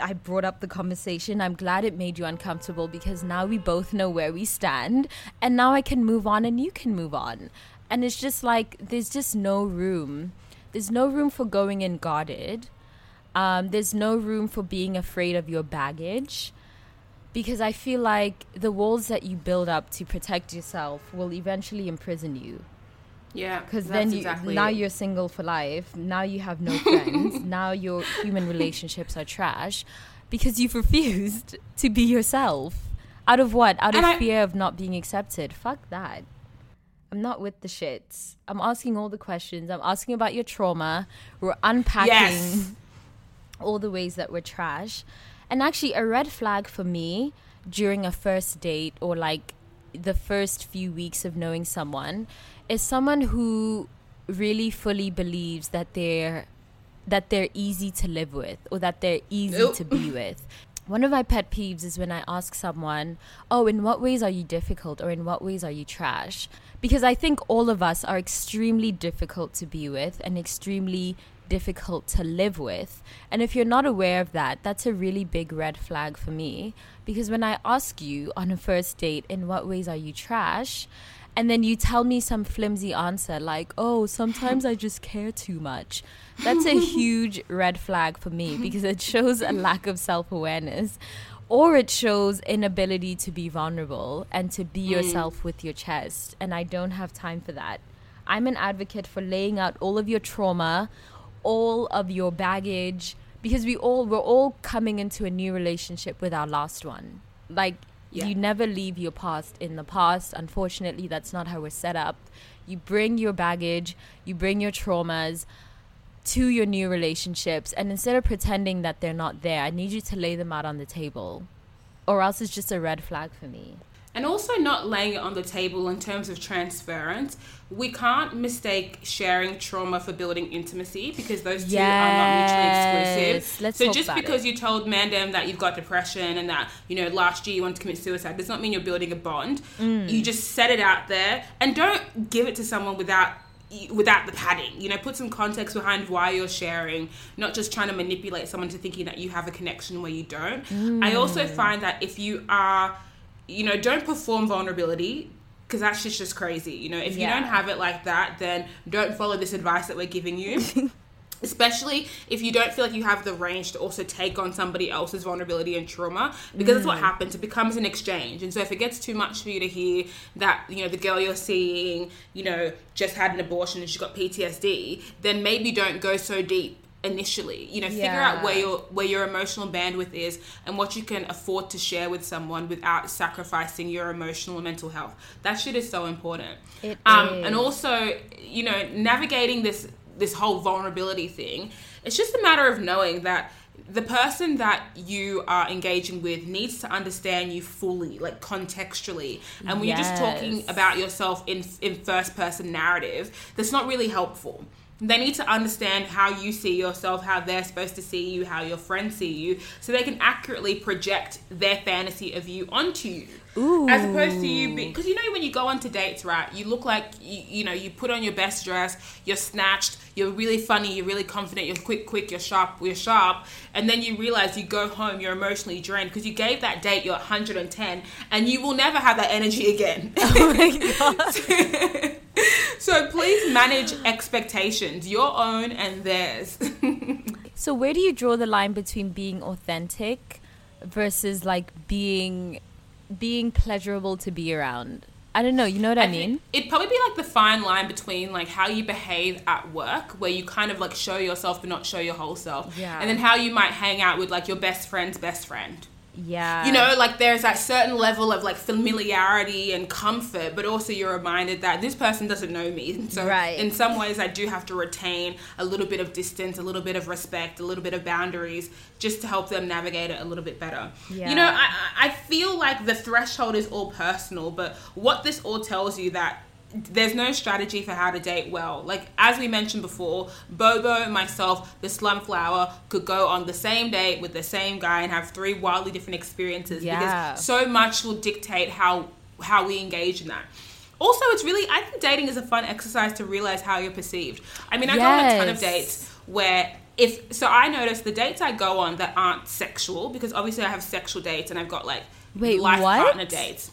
A: I brought up the conversation. I'm glad it made you uncomfortable because now we both know where we stand and now I can move on and you can move on. And it's just like there's just no room. There's no room for going in guarded. Um, there's no room for being afraid of your baggage because I feel like the walls that you build up to protect yourself will eventually imprison you.
B: Yeah,
A: because then you
B: exactly
A: now
B: it.
A: you're single for life. Now you have no friends. now your human relationships are trash because you've refused to be yourself. Out of what? Out of fear of not being accepted. Fuck that. I'm not with the shits. I'm asking all the questions. I'm asking about your trauma. We're unpacking yes. all the ways that we're trash. And actually, a red flag for me during a first date or like the first few weeks of knowing someone is someone who really fully believes that they're that they're easy to live with or that they're easy nope. to be with. One of my pet peeves is when I ask someone, "Oh, in what ways are you difficult or in what ways are you trash?" Because I think all of us are extremely difficult to be with and extremely difficult to live with. And if you're not aware of that, that's a really big red flag for me because when I ask you on a first date, "In what ways are you trash?" and then you tell me some flimsy answer like, oh, sometimes I just care too much. That's a huge red flag for me because it shows a lack of self awareness or it shows inability to be vulnerable and to be mm. yourself with your chest. And I don't have time for that. I'm an advocate for laying out all of your trauma, all of your baggage, because we all we're all coming into a new relationship with our last one. Like yeah. You never leave your past in the past. Unfortunately, that's not how we're set up. You bring your baggage, you bring your traumas to your new relationships, and instead of pretending that they're not there, I need you to lay them out on the table, or else it's just a red flag for me.
B: And also not laying it on the table in terms of transference. We can't mistake sharing trauma for building intimacy because those two yes. are not mutually exclusive. Let's so just because it. you told Mandem that you've got depression and that you know last year you wanted to commit suicide does not mean you're building a bond. Mm. You just set it out there and don't give it to someone without without the padding you know put some context behind why you're sharing not just trying to manipulate someone to thinking that you have a connection where you don't mm. i also find that if you are you know don't perform vulnerability because that's just just crazy you know if yeah. you don't have it like that then don't follow this advice that we're giving you especially if you don't feel like you have the range to also take on somebody else's vulnerability and trauma because mm. that's what mm. happens it becomes an exchange and so if it gets too much for you to hear that you know the girl you're seeing you know just had an abortion and she's got PTSD then maybe don't go so deep initially you know yeah. figure out where your where your emotional bandwidth is and what you can afford to share with someone without sacrificing your emotional and mental health that shit is so important
A: it um
B: is. and also you know navigating this this whole vulnerability thing. It's just a matter of knowing that the person that you are engaging with needs to understand you fully, like contextually. And when yes. you're just talking about yourself in in first person narrative, that's not really helpful. They need to understand how you see yourself, how they're supposed to see you, how your friends see you, so they can accurately project their fantasy of you onto you.
A: Ooh.
B: As opposed to you because you know when you go on to dates, right? You look like you, you know you put on your best dress, you're snatched, you're really funny, you're really confident, you're quick, quick, you're sharp, you're sharp, and then you realize you go home, you're emotionally drained because you gave that date your 110, and you will never have that energy again.
A: Oh my god.
B: so please manage expectations, your own and theirs.
A: so where do you draw the line between being authentic versus like being being pleasurable to be around? I don't know. You know what I, I mean?
B: It'd probably be like the fine line between like how you behave at work, where you kind of like show yourself but not show your whole self,
A: yeah.
B: and then how you might hang out with like your best friend's best friend.
A: Yeah.
B: You know, like there's that certain level of like familiarity and comfort, but also you're reminded that this person doesn't know me. So
A: right.
B: in some ways I do have to retain a little bit of distance, a little bit of respect, a little bit of boundaries just to help them navigate it a little bit better.
A: Yeah.
B: You know, I I feel like the threshold is all personal, but what this all tells you that there's no strategy for how to date well. Like as we mentioned before, Bobo, myself, the Slumflower could go on the same date with the same guy and have three wildly different experiences
A: yeah.
B: because so much will dictate how how we engage in that. Also, it's really I think dating is a fun exercise to realize how you're perceived. I mean, I yes. go on a ton of dates where if so I notice the dates I go on that aren't sexual because obviously I have sexual dates and I've got like
A: Wait,
B: life
A: what?
B: partner dates.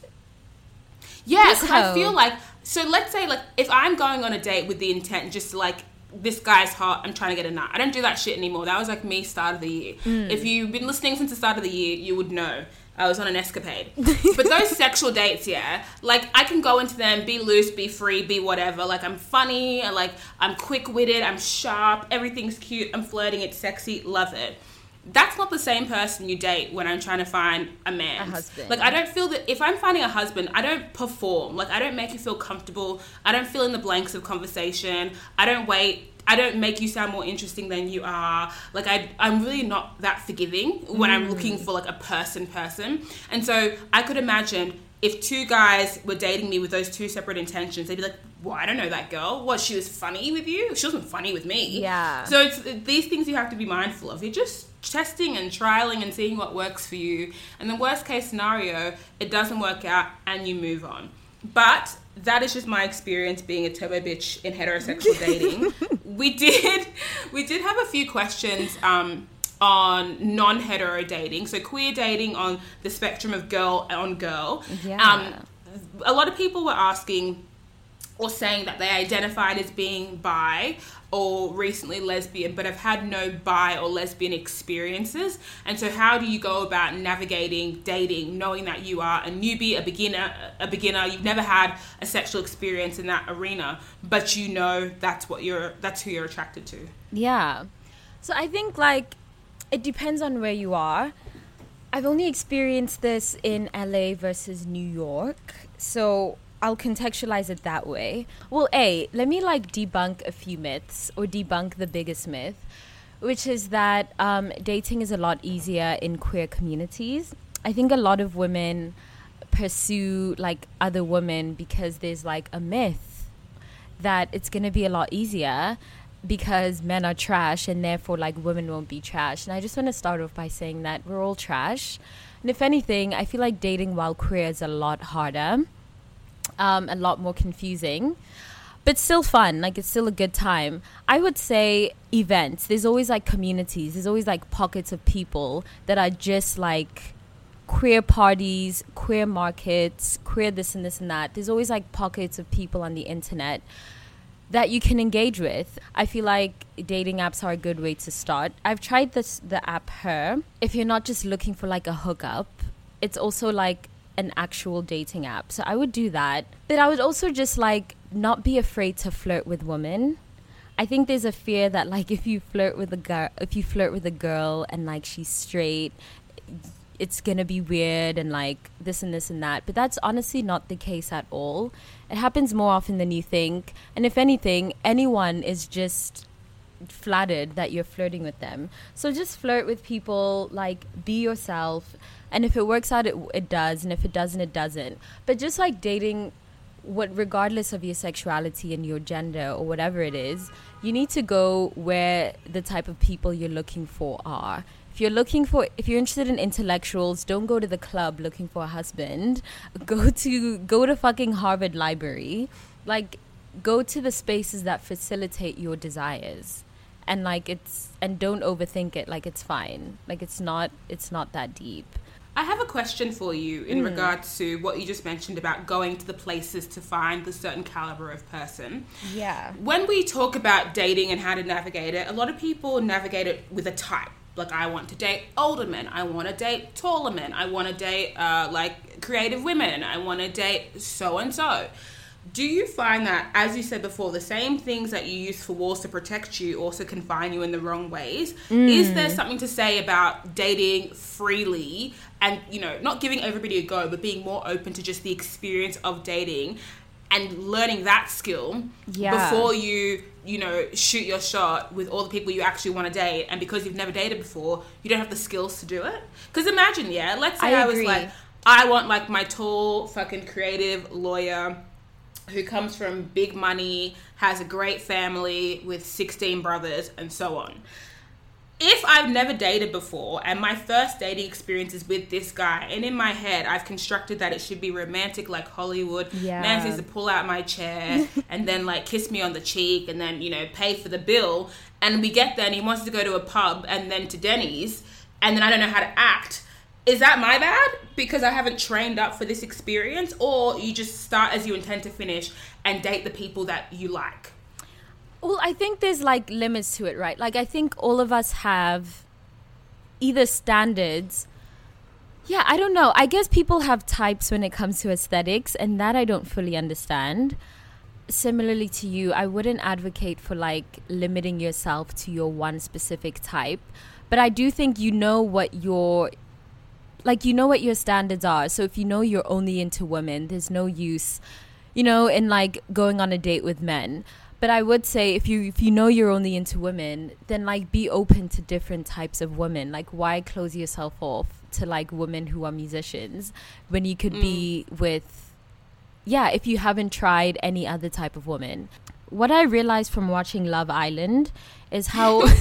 B: Yes, I feel like so let's say like if I'm going on a date with the intent just like this guy's hot, I'm trying to get a nut. I don't do that shit anymore. That was like me start of the year. Mm. If you've been listening since the start of the year, you would know. I was on an escapade. but those sexual dates, yeah, like I can go into them, be loose, be free, be whatever. Like I'm funny, like I'm quick witted, I'm sharp, everything's cute, I'm flirting, it's sexy, love it that's not the same person you date when I'm trying to find a man.
A: A husband.
B: Like I don't feel that if I'm finding a husband, I don't perform. Like I don't make you feel comfortable. I don't fill in the blanks of conversation. I don't wait. I don't make you sound more interesting than you are. Like I, I'm really not that forgiving when mm. I'm looking for like a person, person. And so I could imagine if two guys were dating me with those two separate intentions, they'd be like, "Well, I don't know that girl. What? She was funny with you? She wasn't funny with me."
A: Yeah.
B: So it's these things you have to be mindful of. You're just testing and trialing and seeing what works for you. And the worst case scenario, it doesn't work out and you move on. But that is just my experience being a turbo bitch in heterosexual dating. we did we did have a few questions um, on non-hetero dating, so queer dating on the spectrum of girl on girl.
A: Yeah.
B: Um, a lot of people were asking or saying that they identified as being bi or recently lesbian but have had no bi or lesbian experiences. And so how do you go about navigating dating knowing that you are a newbie a beginner a beginner you've never had a sexual experience in that arena but you know that's what you're that's who you're attracted to?
A: Yeah. So i think like it depends on where you are. I've only experienced this in la versus new york. So I'll contextualize it that way. Well, A, let me like debunk a few myths or debunk the biggest myth, which is that um, dating is a lot easier in queer communities. I think a lot of women pursue like other women because there's like a myth that it's going to be a lot easier because men are trash and therefore like women won't be trash. And I just want to start off by saying that we're all trash. And if anything, I feel like dating while queer is a lot harder, um, a lot more confusing, but still fun. Like it's still a good time. I would say events. There's always like communities. There's always like pockets of people that are just like queer parties, queer markets, queer this and this and that. There's always like pockets of people on the internet that you can engage with. I feel like dating apps are a good way to start. I've tried this the app Her. If you're not just looking for like a hookup, it's also like an actual dating app. So I would do that. But I would also just like not be afraid to flirt with women. I think there's a fear that like if you flirt with a girl, if you flirt with a girl and like she's straight, it's gonna be weird and like this and this and that. But that's honestly not the case at all. It happens more often than you think. And if anything, anyone is just flattered that you're flirting with them. So just flirt with people, like be yourself. And if it works out, it, it does. And if it doesn't, it doesn't. But just like dating, what regardless of your sexuality and your gender or whatever it is, you need to go where the type of people you're looking for are. If you're looking for if you're interested in intellectuals don't go to the club looking for a husband. Go to go to fucking harvard library. Like go to the spaces that facilitate your desires. And like it's and don't overthink it. Like it's fine. Like it's not it's not that deep
B: I have a question for you in mm. regards to what you just mentioned about going to the places to find the certain caliber of person.
A: Yeah.
B: When we talk about dating and how to navigate it, a lot of people navigate it with a type like I want to date older men. I want to date taller men. I want to date uh, like creative women. I want to date so and so. Do you find that, as you said before, the same things that you use for walls to protect you also confine you in the wrong ways? Mm. Is there something to say about dating freely and, you know, not giving everybody a go, but being more open to just the experience of dating and learning that skill yeah. before you you know shoot your shot with all the people you actually want to date. And because you've never dated before you don't have the skills to do it. Because imagine yeah let's say I, I was like i want like my tall fucking creative lawyer who comes from big money has a great family with 16 brothers and so on if I've never dated before and my first dating experience is with this guy, and in my head I've constructed that it should be romantic like Hollywood. Yeah. Man says to pull out my chair and then like kiss me on the cheek and then, you know, pay for the bill. And we get there and he wants to go to a pub and then to Denny's and then I don't know how to act. Is that my bad? Because I haven't trained up for this experience? Or you just start as you intend to finish and date the people that you like?
A: Well, I think there's like limits to it, right? Like I think all of us have either standards. Yeah, I don't know. I guess people have types when it comes to aesthetics, and that I don't fully understand. Similarly to you, I wouldn't advocate for like limiting yourself to your one specific type, but I do think you know what your like you know what your standards are. So if you know you're only into women, there's no use, you know, in like going on a date with men. But I would say if you if you know you're only into women, then like be open to different types of women. Like why close yourself off to like women who are musicians when you could mm. be with yeah, if you haven't tried any other type of woman. What I realized from watching Love Island is how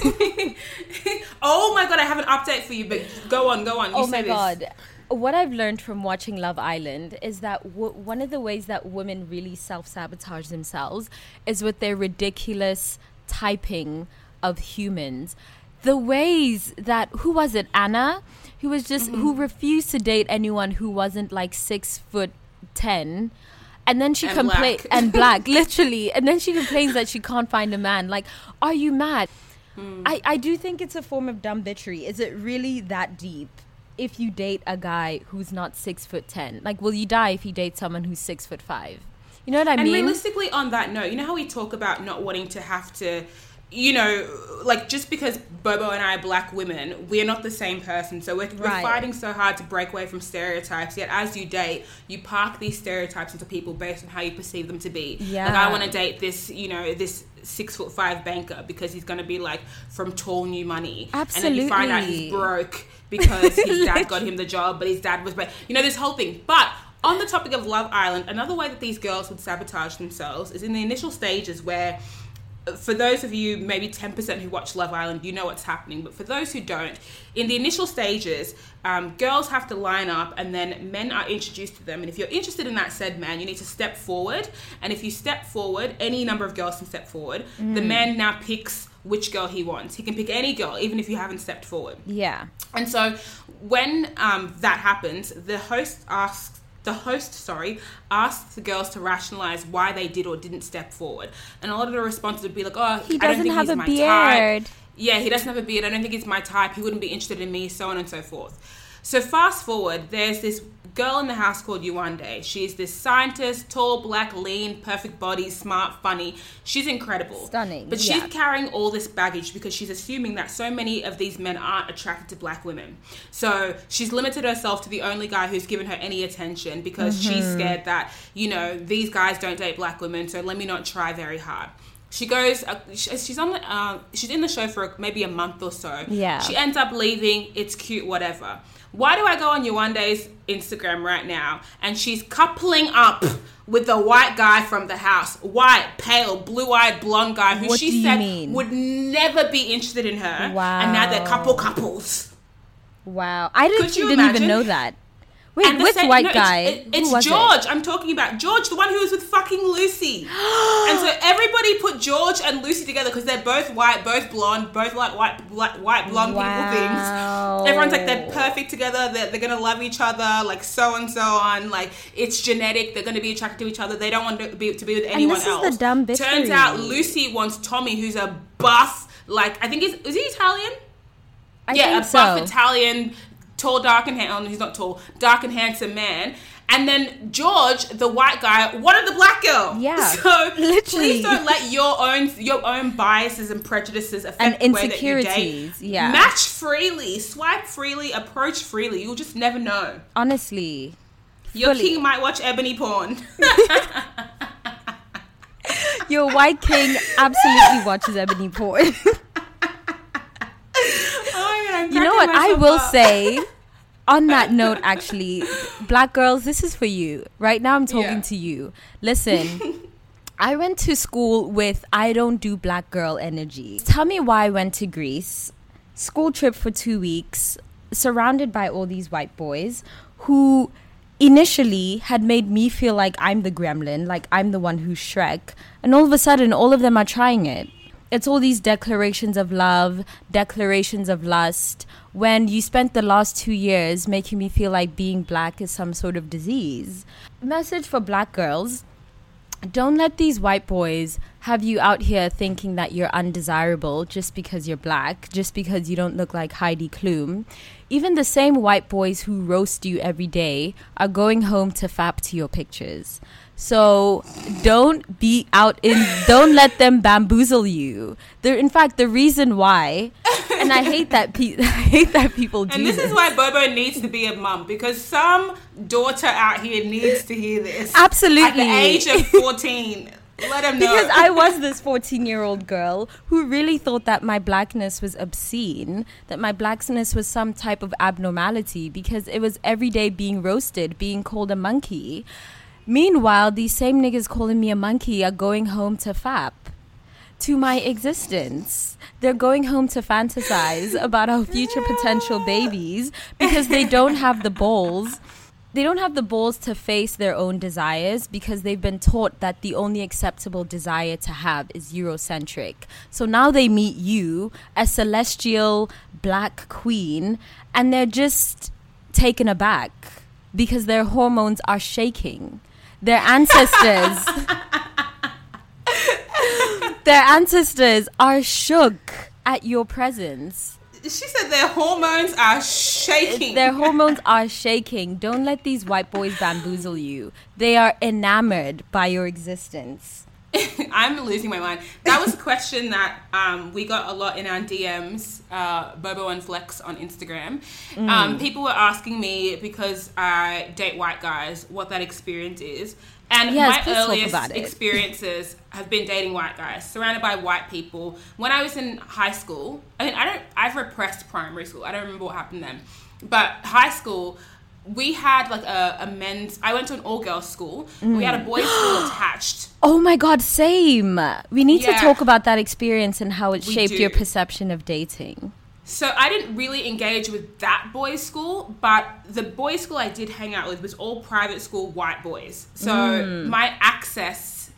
B: Oh my god, I have an update for you, but go on, go on. You
A: oh my god what I've learned from watching Love Island is that w- one of the ways that women really self sabotage themselves is with their ridiculous typing of humans. The ways that, who was it, Anna? Who was just, mm-hmm. who refused to date anyone who wasn't like six foot ten. And then she complains, and black, literally. And then she complains that she can't find a man. Like, are you mad? Mm. I, I do think it's a form of dumb bitchery. Is it really that deep? If you date a guy who's not six foot ten? Like, will you die if you date someone who's six foot five? You know what I
B: and
A: mean?
B: And realistically, on that note, you know how we talk about not wanting to have to you know, like just because Bobo and I are black women, we're not the same person. So we're, right. we're, fighting so hard to break away from stereotypes. Yet as you date, you park these stereotypes into people based on how you perceive them to be. Yeah. Like I want to date this, you know, this six foot five banker because he's going to be like from tall new money.
A: Absolutely.
B: And then you find out he's broke because his dad got him the job, but his dad was, but you know, this whole thing. But on the topic of Love Island, another way that these girls would sabotage themselves is in the initial stages where for those of you, maybe 10% who watch Love Island, you know what's happening. But for those who don't, in the initial stages, um, girls have to line up and then men are introduced to them. And if you're interested in that said man, you need to step forward. And if you step forward, any number of girls can step forward. Mm. The man now picks which girl he wants. He can pick any girl, even if you haven't stepped forward.
A: Yeah.
B: And so when um, that happens, the host asks the host, sorry, asked the girls to rationalize why they did or didn't step forward. And a lot of the responses would be like, oh,
A: he doesn't I don't
B: think
A: have
B: he's
A: a beard.
B: type. Yeah, he doesn't have a beard. I don't think he's my type. He wouldn't be interested in me, so on and so forth. So fast forward, there's this girl in the house called Yewande. She's this scientist, tall, black, lean, perfect body, smart, funny. She's incredible.
A: Stunning.
B: But she's yeah. carrying all this baggage because she's assuming that so many of these men aren't attracted to black women. So she's limited herself to the only guy who's given her any attention because mm-hmm. she's scared that, you know, these guys don't date black women, so let me not try very hard she goes uh, she's on the uh, she's in the show for maybe a month or so
A: yeah
B: she ends up leaving it's cute whatever why do I go on Yewande's Instagram right now and she's coupling up with the white guy from the house, white, pale, blue-eyed, blonde guy who
A: what
B: she said mean? would never be interested in her.
A: Wow.
B: And now they're couple couples.
A: Wow. I didn't, didn't even know that. Wait, and which white no, guy?
B: It's, it's George. It? I'm talking about George, the one who was with fucking Lucy. and so everybody put George and Lucy together because they're both white, both blonde, both like white, white, white blonde wow. people things. Everyone's like they're perfect together. They're, they're gonna love each other, like so and so on. Like it's genetic. They're gonna be attracted to each other. They don't want to be to be with anyone else.
A: Is the dumb bitch
B: Turns out Lucy wants Tommy, who's a buff. Like I think he's is he Italian?
A: I
B: yeah,
A: a
B: so. buff Italian tall, dark, and handsome. Oh, he's not tall, dark and handsome man. And then George, the white guy, wanted the black girl.
A: Yeah.
B: So Literally. please don't let your own your own biases and prejudices affect and the way that you date.
A: Yeah.
B: Match freely, swipe freely, approach freely. You'll just never know.
A: Honestly.
B: Your fully. king might watch ebony porn.
A: your white king absolutely watches ebony porn. you know what? I will up. say, on that note, actually, black girls, this is for you. Right now, I'm talking yeah. to you. Listen. I went to school with I don't do black girl energy. Tell me why I went to Greece, school trip for two weeks, surrounded by all these white boys who initially had made me feel like I'm the gremlin, like I'm the one who's Shrek. And all of a sudden, all of them are trying it it's all these declarations of love, declarations of lust, when you spent the last two years making me feel like being black is some sort of disease. Message for black girls don't let these white boys have you out here thinking that you're undesirable just because you're black, just because you don't look like Heidi Klum. Even the same white boys who roast you every day are going home to fap to your pictures. So don't be out in. Don't let them bamboozle you. They're in fact the reason why, and I hate that. Pe- I hate that people do.
B: And this,
A: this
B: is why Bobo needs to be a mum because some daughter out here needs to hear this.
A: Absolutely. At
B: the age of fourteen. Let him know.
A: Because I was this 14 year old girl who really thought that my blackness was obscene, that my blackness was some type of abnormality because it was every day being roasted, being called a monkey. Meanwhile, these same niggas calling me a monkey are going home to fap to my existence. They're going home to fantasize about our future potential babies because they don't have the balls. They don't have the balls to face their own desires because they've been taught that the only acceptable desire to have is Eurocentric. So now they meet you, a celestial black queen, and they're just taken aback because their hormones are shaking their ancestors their ancestors are shook at your presence.
B: She said their hormones are shaking.
A: Their hormones are shaking. Don't let these white boys bamboozle you. They are enamored by your existence.
B: I'm losing my mind. That was a question that um, we got a lot in our DMs, uh, Bobo and Flex on Instagram. Mm. Um, people were asking me because I date white guys what that experience is. And
A: yes,
B: my earliest experiences have been dating white guys, surrounded by white people. When I was in high school, I mean, I don't, I've repressed primary school. I don't remember what happened then. But high school, we had like a, a men's. I went to an all girls school. Mm. We had a boys' school attached.
A: Oh my god, same. We need yeah. to talk about that experience and how it we shaped do. your perception of dating.
B: So I didn't really engage with that boys' school, but the boys' school I did hang out with was all private school white boys. So mm. my access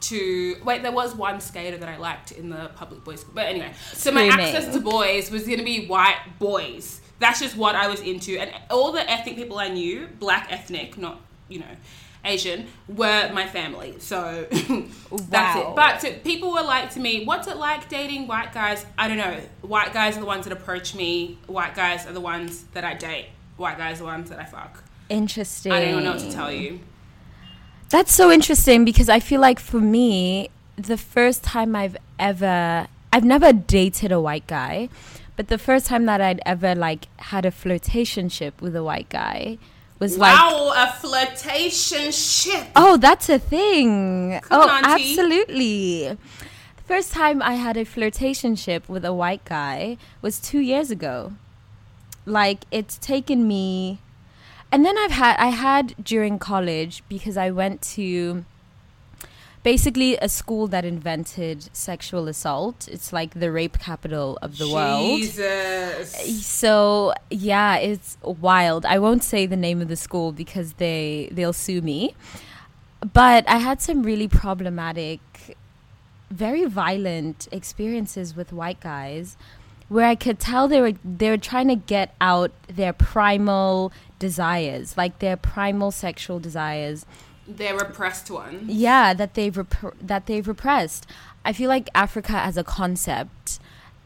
B: to wait, there was one skater that I liked in the public boys' school, but anyway. So my access to boys was going to be white boys that's just what I was into. And all the ethnic people I knew, black ethnic, not, you know, Asian, were my family. So that's it. But so people were like to me, what's it like dating white guys? I don't know. White guys are the ones that approach me, white guys are the ones that I date, white guys are the ones that I fuck.
A: Interesting.
B: I don't know what to tell you.
A: That's so interesting because I feel like for me, the first time I've ever, I've never dated a white guy. But the first time that I'd ever like had a flirtationship with a white guy was
B: wow, like a flirtationship.
A: Oh, that's a thing. Come oh, on, absolutely. The first time I had a flirtationship with a white guy was 2 years ago. Like it's taken me and then I've had I had during college because I went to basically a school that invented sexual assault. It's like the rape capital of the
B: Jesus.
A: world. So yeah, it's wild. I won't say the name of the school because they they'll sue me. But I had some really problematic, very violent experiences with white guys where I could tell they were they were trying to get out their primal desires, like their primal sexual desires
B: they're repressed ones.
A: Yeah, that they've rep- that they've repressed. I feel like Africa as a concept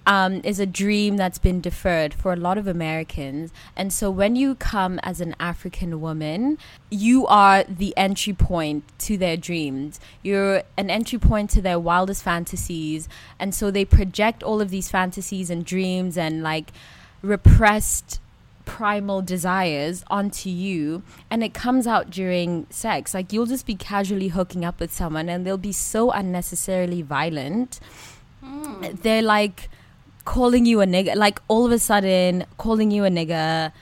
A: um, is a dream that's been deferred for a lot of Americans. And so when you come as an African woman, you are the entry point to their dreams. You're an entry point to their wildest fantasies. And so they project all of these fantasies and dreams and like repressed primal desires onto you and it comes out during sex. Like you'll just be casually hooking up with someone and they'll be so unnecessarily violent. Mm. they're like calling you a nigger like all of a sudden calling you a nigger.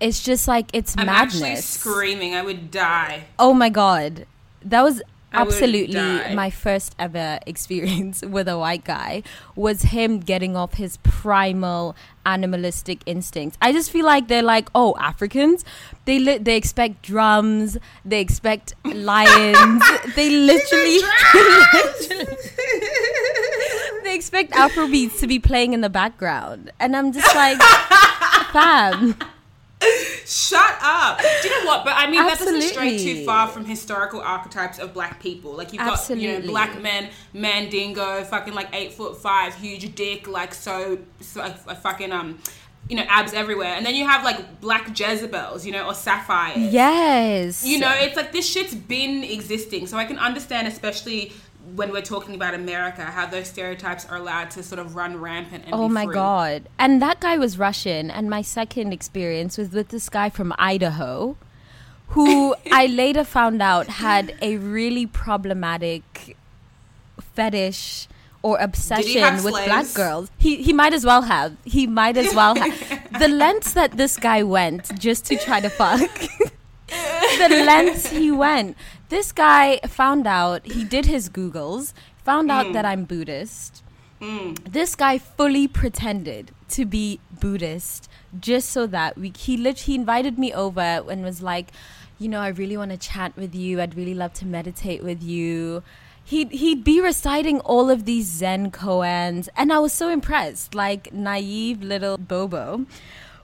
A: It's just like it's I'm madness. actually
B: screaming. I would die.
A: Oh my god. That was absolutely. my first ever experience with a white guy was him getting off his primal animalistic instincts. I just feel like they're like, oh, Africans, they li- they expect drums, they expect lions, they literally, they expect Afrobeats to be playing in the background, and I'm just like, fam.
B: Shut up. Do you know what? But I mean, Absolutely. that doesn't stray too far from historical archetypes of black people. Like you've got Absolutely. you know black men, mandingo, fucking like eight foot five, huge dick, like so, so like, fucking um you know, abs everywhere. And then you have like black Jezebels, you know, or sapphires.
A: Yes.
B: You know, it's like this shit's been existing. So I can understand, especially when we're talking about America, how those stereotypes are allowed to sort of run rampant.
A: And Oh my
B: free.
A: god! And that guy was Russian, and my second experience was with this guy from Idaho, who I later found out had a really problematic fetish or obsession with black girls. He he might as well have. He might as well have. the lengths that this guy went just to try to fuck. the lengths he went. This guy found out, he did his Googles, found out mm. that I'm Buddhist. Mm. This guy fully pretended to be Buddhist just so that we, he literally invited me over and was like, you know, I really want to chat with you. I'd really love to meditate with you. He'd, he'd be reciting all of these Zen koans, and I was so impressed. Like, naive little Bobo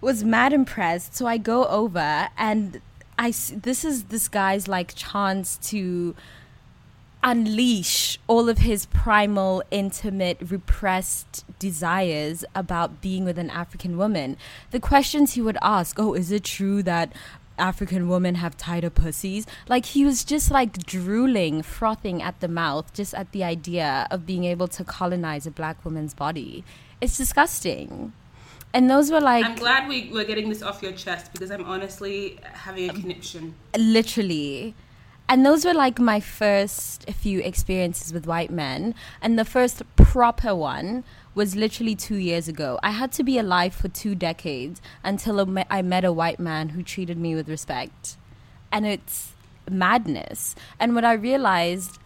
A: was mad impressed. So I go over, and I this is this guy's like chance to unleash all of his primal, intimate, repressed desires about being with an African woman. The questions he would ask, oh, is it true that African women have tighter pussies? Like he was just like drooling, frothing at the mouth just at the idea of being able to colonize a black woman's body. It's disgusting. And those were like.
B: I'm glad we were getting this off your chest because I'm honestly having a um, conniption.
A: Literally. And those were like my first few experiences with white men. And the first proper one was literally two years ago. I had to be alive for two decades until I met a white man who treated me with respect. And it's madness. And what I realized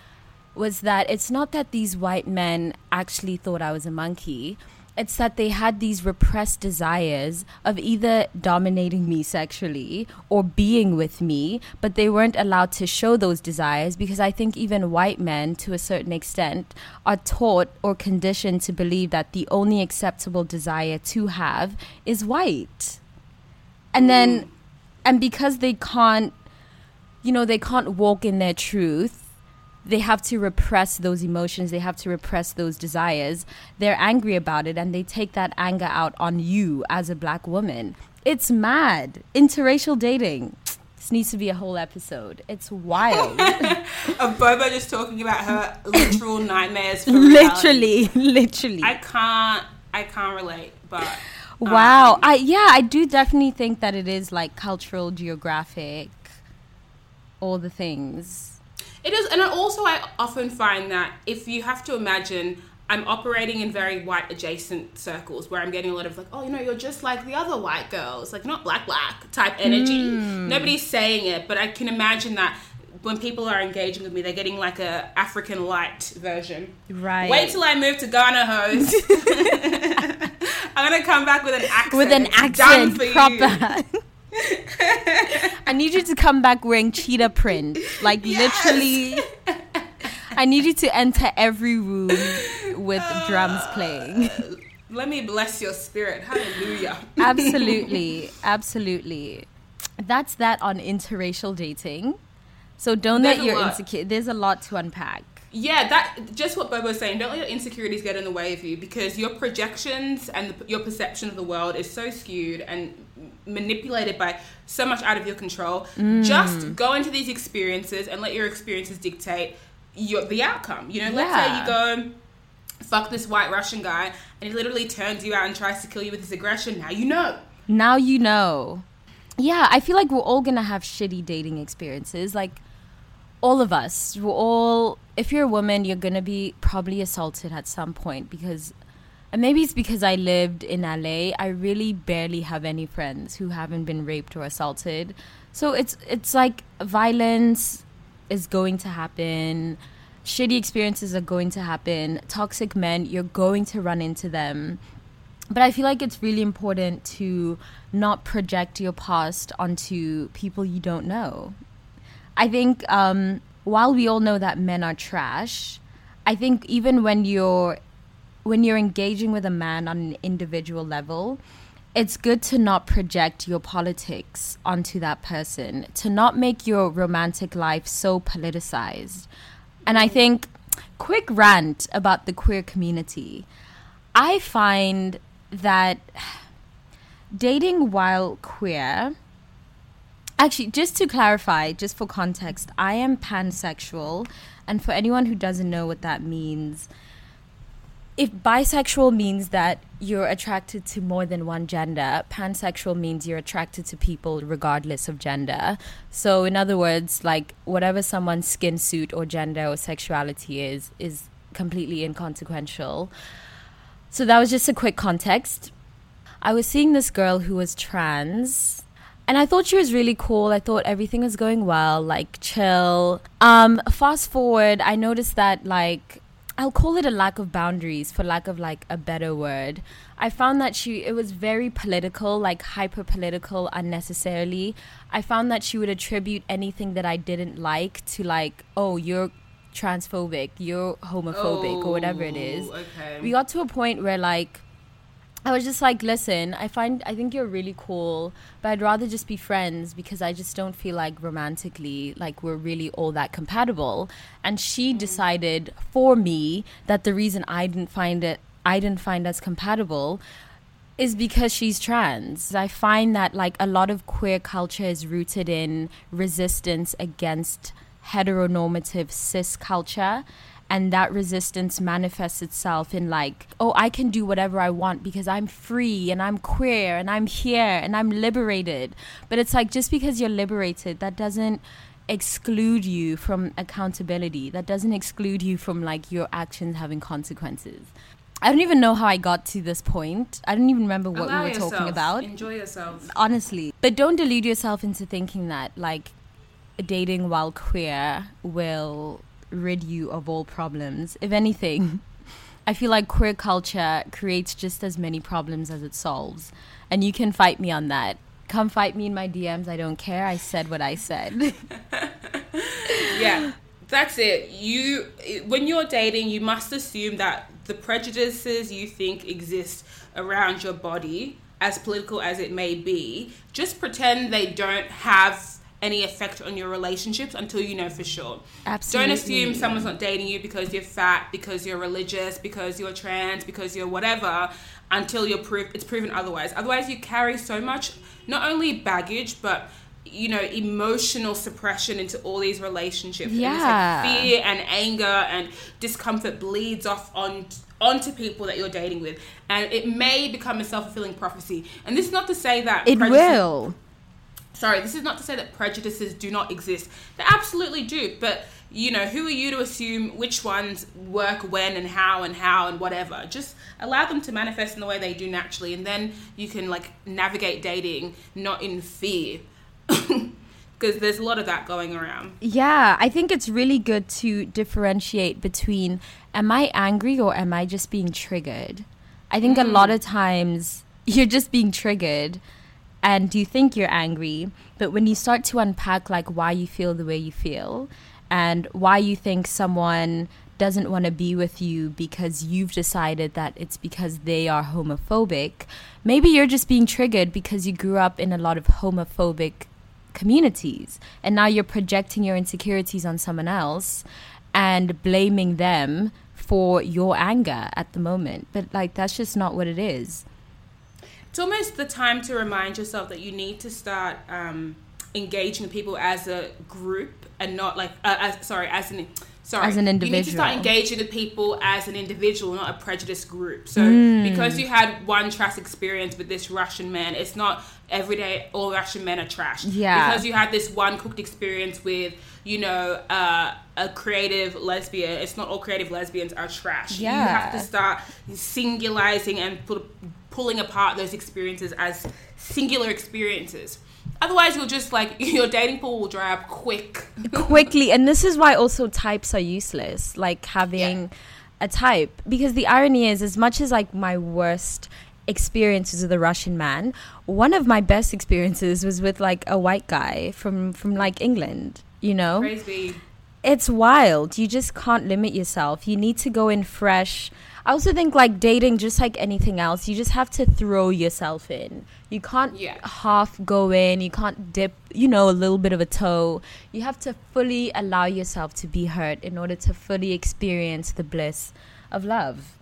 A: was that it's not that these white men actually thought I was a monkey it's that they had these repressed desires of either dominating me sexually or being with me, but they weren't allowed to show those desires because I think even white men, to a certain extent, are taught or conditioned to believe that the only acceptable desire to have is white. And then, mm. and because they can't, you know, they can't walk in their truth they have to repress those emotions, they have to repress those desires. They're angry about it and they take that anger out on you as a black woman. It's mad. Interracial dating. This needs to be a whole episode. It's wild.
B: of Bobo just talking about her literal nightmares.
A: literally, literally.
B: I can't. I can't relate, but.
A: Wow. Um, I yeah, I do definitely think that it is like cultural, geographic, all the things.
B: It is, and also I often find that if you have to imagine I'm operating in very white adjacent circles where I'm getting a lot of like, oh, you know, you're just like the other white girls, like not black black type energy. Mm. Nobody's saying it, but I can imagine that when people are engaging with me, they're getting like a African light version.
A: Right.
B: Wait till I move to Ghana, host. I'm gonna come back with an accent.
A: With an accent, proper. I need you to come back wearing cheetah print. Like yes. literally I need you to enter every room with uh, drums playing.
B: Let me bless your spirit. Hallelujah.
A: absolutely. Absolutely. That's that on interracial dating. So don't There's let your insecure there's a lot to unpack.
B: Yeah, that just what Bob was saying. Don't let your insecurities get in the way of you because your projections and the, your perception of the world is so skewed and manipulated by so much out of your control. Mm. Just go into these experiences and let your experiences dictate your the outcome. You know, yeah. let's say you go fuck this white Russian guy and he literally turns you out and tries to kill you with his aggression. Now you know.
A: Now you know. Yeah, I feel like we're all gonna have shitty dating experiences. Like all of us, we're all. If you're a woman, you're gonna be probably assaulted at some point because and maybe it's because I lived in LA. I really barely have any friends who haven't been raped or assaulted. So it's it's like violence is going to happen. Shitty experiences are going to happen. Toxic men, you're going to run into them. But I feel like it's really important to not project your past onto people you don't know. I think um, while we all know that men are trash, I think even when you're when you're engaging with a man on an individual level, it's good to not project your politics onto that person, to not make your romantic life so politicized. And I think, quick rant about the queer community. I find that dating while queer, actually, just to clarify, just for context, I am pansexual. And for anyone who doesn't know what that means, if bisexual means that you're attracted to more than one gender, pansexual means you're attracted to people regardless of gender. So, in other words, like whatever someone's skin suit or gender or sexuality is, is completely inconsequential. So, that was just a quick context. I was seeing this girl who was trans. And I thought she was really cool. I thought everything was going well, like chill. Um, fast forward, I noticed that like I'll call it a lack of boundaries for lack of like a better word. I found that she it was very political, like hyper political unnecessarily. I found that she would attribute anything that I didn't like to like, oh, you're transphobic, you're homophobic oh, or whatever it is.
B: Oh, okay.
A: We got to a point where like I was just like, listen, I find I think you're really cool, but I'd rather just be friends because I just don't feel like romantically like we're really all that compatible. And she mm. decided for me that the reason I didn't find it I didn't find us compatible is because she's trans. I find that like a lot of queer culture is rooted in resistance against heteronormative cis culture and that resistance manifests itself in like oh i can do whatever i want because i'm free and i'm queer and i'm here and i'm liberated but it's like just because you're liberated that doesn't exclude you from accountability that doesn't exclude you from like your actions having consequences I don't even know how I got to this point. I don't even remember what
B: Allow
A: we were
B: yourself.
A: talking about.
B: Enjoy yourself.
A: Honestly. But don't delude yourself into thinking that, like, dating while queer will rid you of all problems. If anything, I feel like queer culture creates just as many problems as it solves. And you can fight me on that. Come fight me in my DMs. I don't care. I said what I said.
B: yeah that's it you when you're dating you must assume that the prejudices you think exist around your body as political as it may be just pretend they don't have any effect on your relationships until you know for sure.
A: Absolutely.
B: Don't assume someone's not dating you because you're fat, because you're religious, because you're trans, because you're whatever until you're proof it's proven otherwise. Otherwise you carry so much not only baggage but you know emotional suppression into all these relationships
A: yeah
B: and like fear and anger and discomfort bleeds off on onto people that you're dating with and it may become a self-fulfilling prophecy and this is not to say that
A: it will
B: sorry this is not to say that prejudices do not exist they absolutely do but you know who are you to assume which ones work when and how and how and whatever just allow them to manifest in the way they do naturally and then you can like navigate dating not in fear because there's a lot of that going around.
A: Yeah, I think it's really good to differentiate between am I angry or am I just being triggered? I think mm. a lot of times you're just being triggered and you think you're angry, but when you start to unpack like why you feel the way you feel and why you think someone doesn't want to be with you because you've decided that it's because they are homophobic. Maybe you're just being triggered because you grew up in a lot of homophobic communities and now you're projecting your insecurities on someone else and blaming them for your anger at the moment but like that's just not what it is
B: it's almost the time to remind yourself that you need to start um, engaging the people as a group and not like uh, as, sorry as an sorry,
A: as an individual.
B: You need to start engaging with people as an individual, not a prejudiced group. So mm. because you had one trash experience with this Russian man, it's not every day all Russian men are trash.
A: Yeah.
B: Because you had this one cooked experience with, you know, uh, a creative lesbian, it's not all creative lesbians are trash.
A: Yeah.
B: You have to start singularizing and put, pulling apart those experiences as singular experiences. Otherwise, you'll just like your dating pool will dry up quick.
A: Quickly. And this is why also types are useless. Like having yeah. a type. Because the irony is, as much as like my worst experiences with a Russian man, one of my best experiences was with like a white guy from, from like England, you know?
B: Crazy.
A: It's wild. You just can't limit yourself. You need to go in fresh I also think like dating, just like anything else, you just have to throw yourself in. You can't
B: yeah.
A: half go in. You can't dip, you know, a little bit of a toe. You have to fully allow yourself to be hurt in order to fully experience the bliss of love.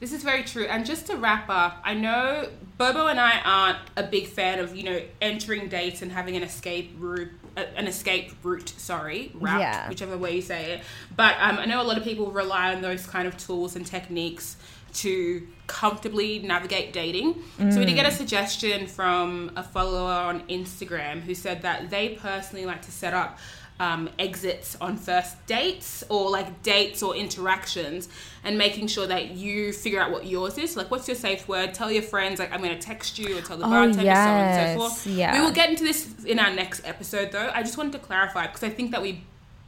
B: This is very true. And just to wrap up, I know Bobo and I aren't a big fan of, you know, entering dates and having an escape route an escape route, sorry, route, yeah. whichever way you say it. But um, I know a lot of people rely on those kind of tools and techniques to comfortably navigate dating. Mm. So we did get a mm. suggestion from a follower on Instagram who said that they personally like to set up um, exits on first dates or like dates or interactions and making sure that you figure out what yours is. Like, what's your safe word? Tell your friends, like, I'm going to text you or tell the oh, bartender, yes. so on and so forth.
A: Yeah.
B: We will get into this in our next episode, though. I just wanted to clarify because I think that we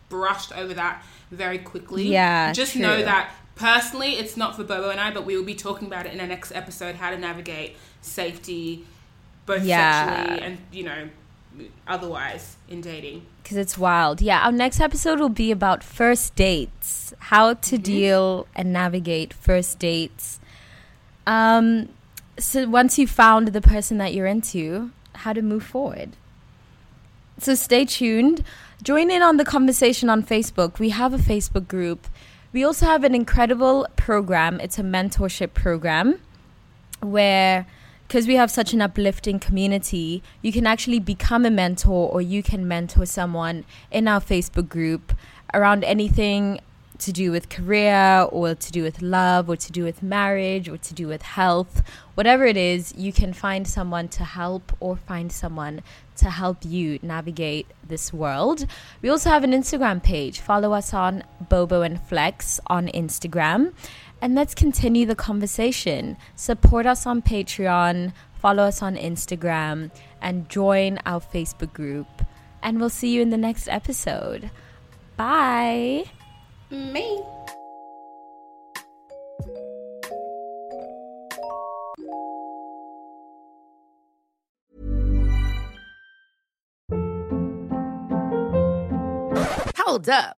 B: brushed over that very quickly.
A: Yeah.
B: Just
A: true.
B: know that personally, it's not for Bobo and I, but we will be talking about it in our next episode how to navigate safety, both yeah. sexually and, you know, otherwise in dating.
A: Because it's wild. Yeah our next episode will be about first dates how to mm-hmm. deal and navigate first dates. Um so once you found the person that you're into how to move forward. So stay tuned. Join in on the conversation on facebook. We have a facebook group. We also have an incredible program. It's a mentorship program where because we have such an uplifting community, you can actually become a mentor or you can mentor someone in our Facebook group around anything to do with career or to do with love or to do with marriage or to do with health. Whatever it is, you can find someone to help or find someone to help you navigate this world. We also have an Instagram page. Follow us on Bobo and Flex on Instagram. And let's continue the conversation. Support us on Patreon, follow us on Instagram, and join our Facebook group. And we'll see you in the next episode. Bye.
B: Me.
E: Hold up.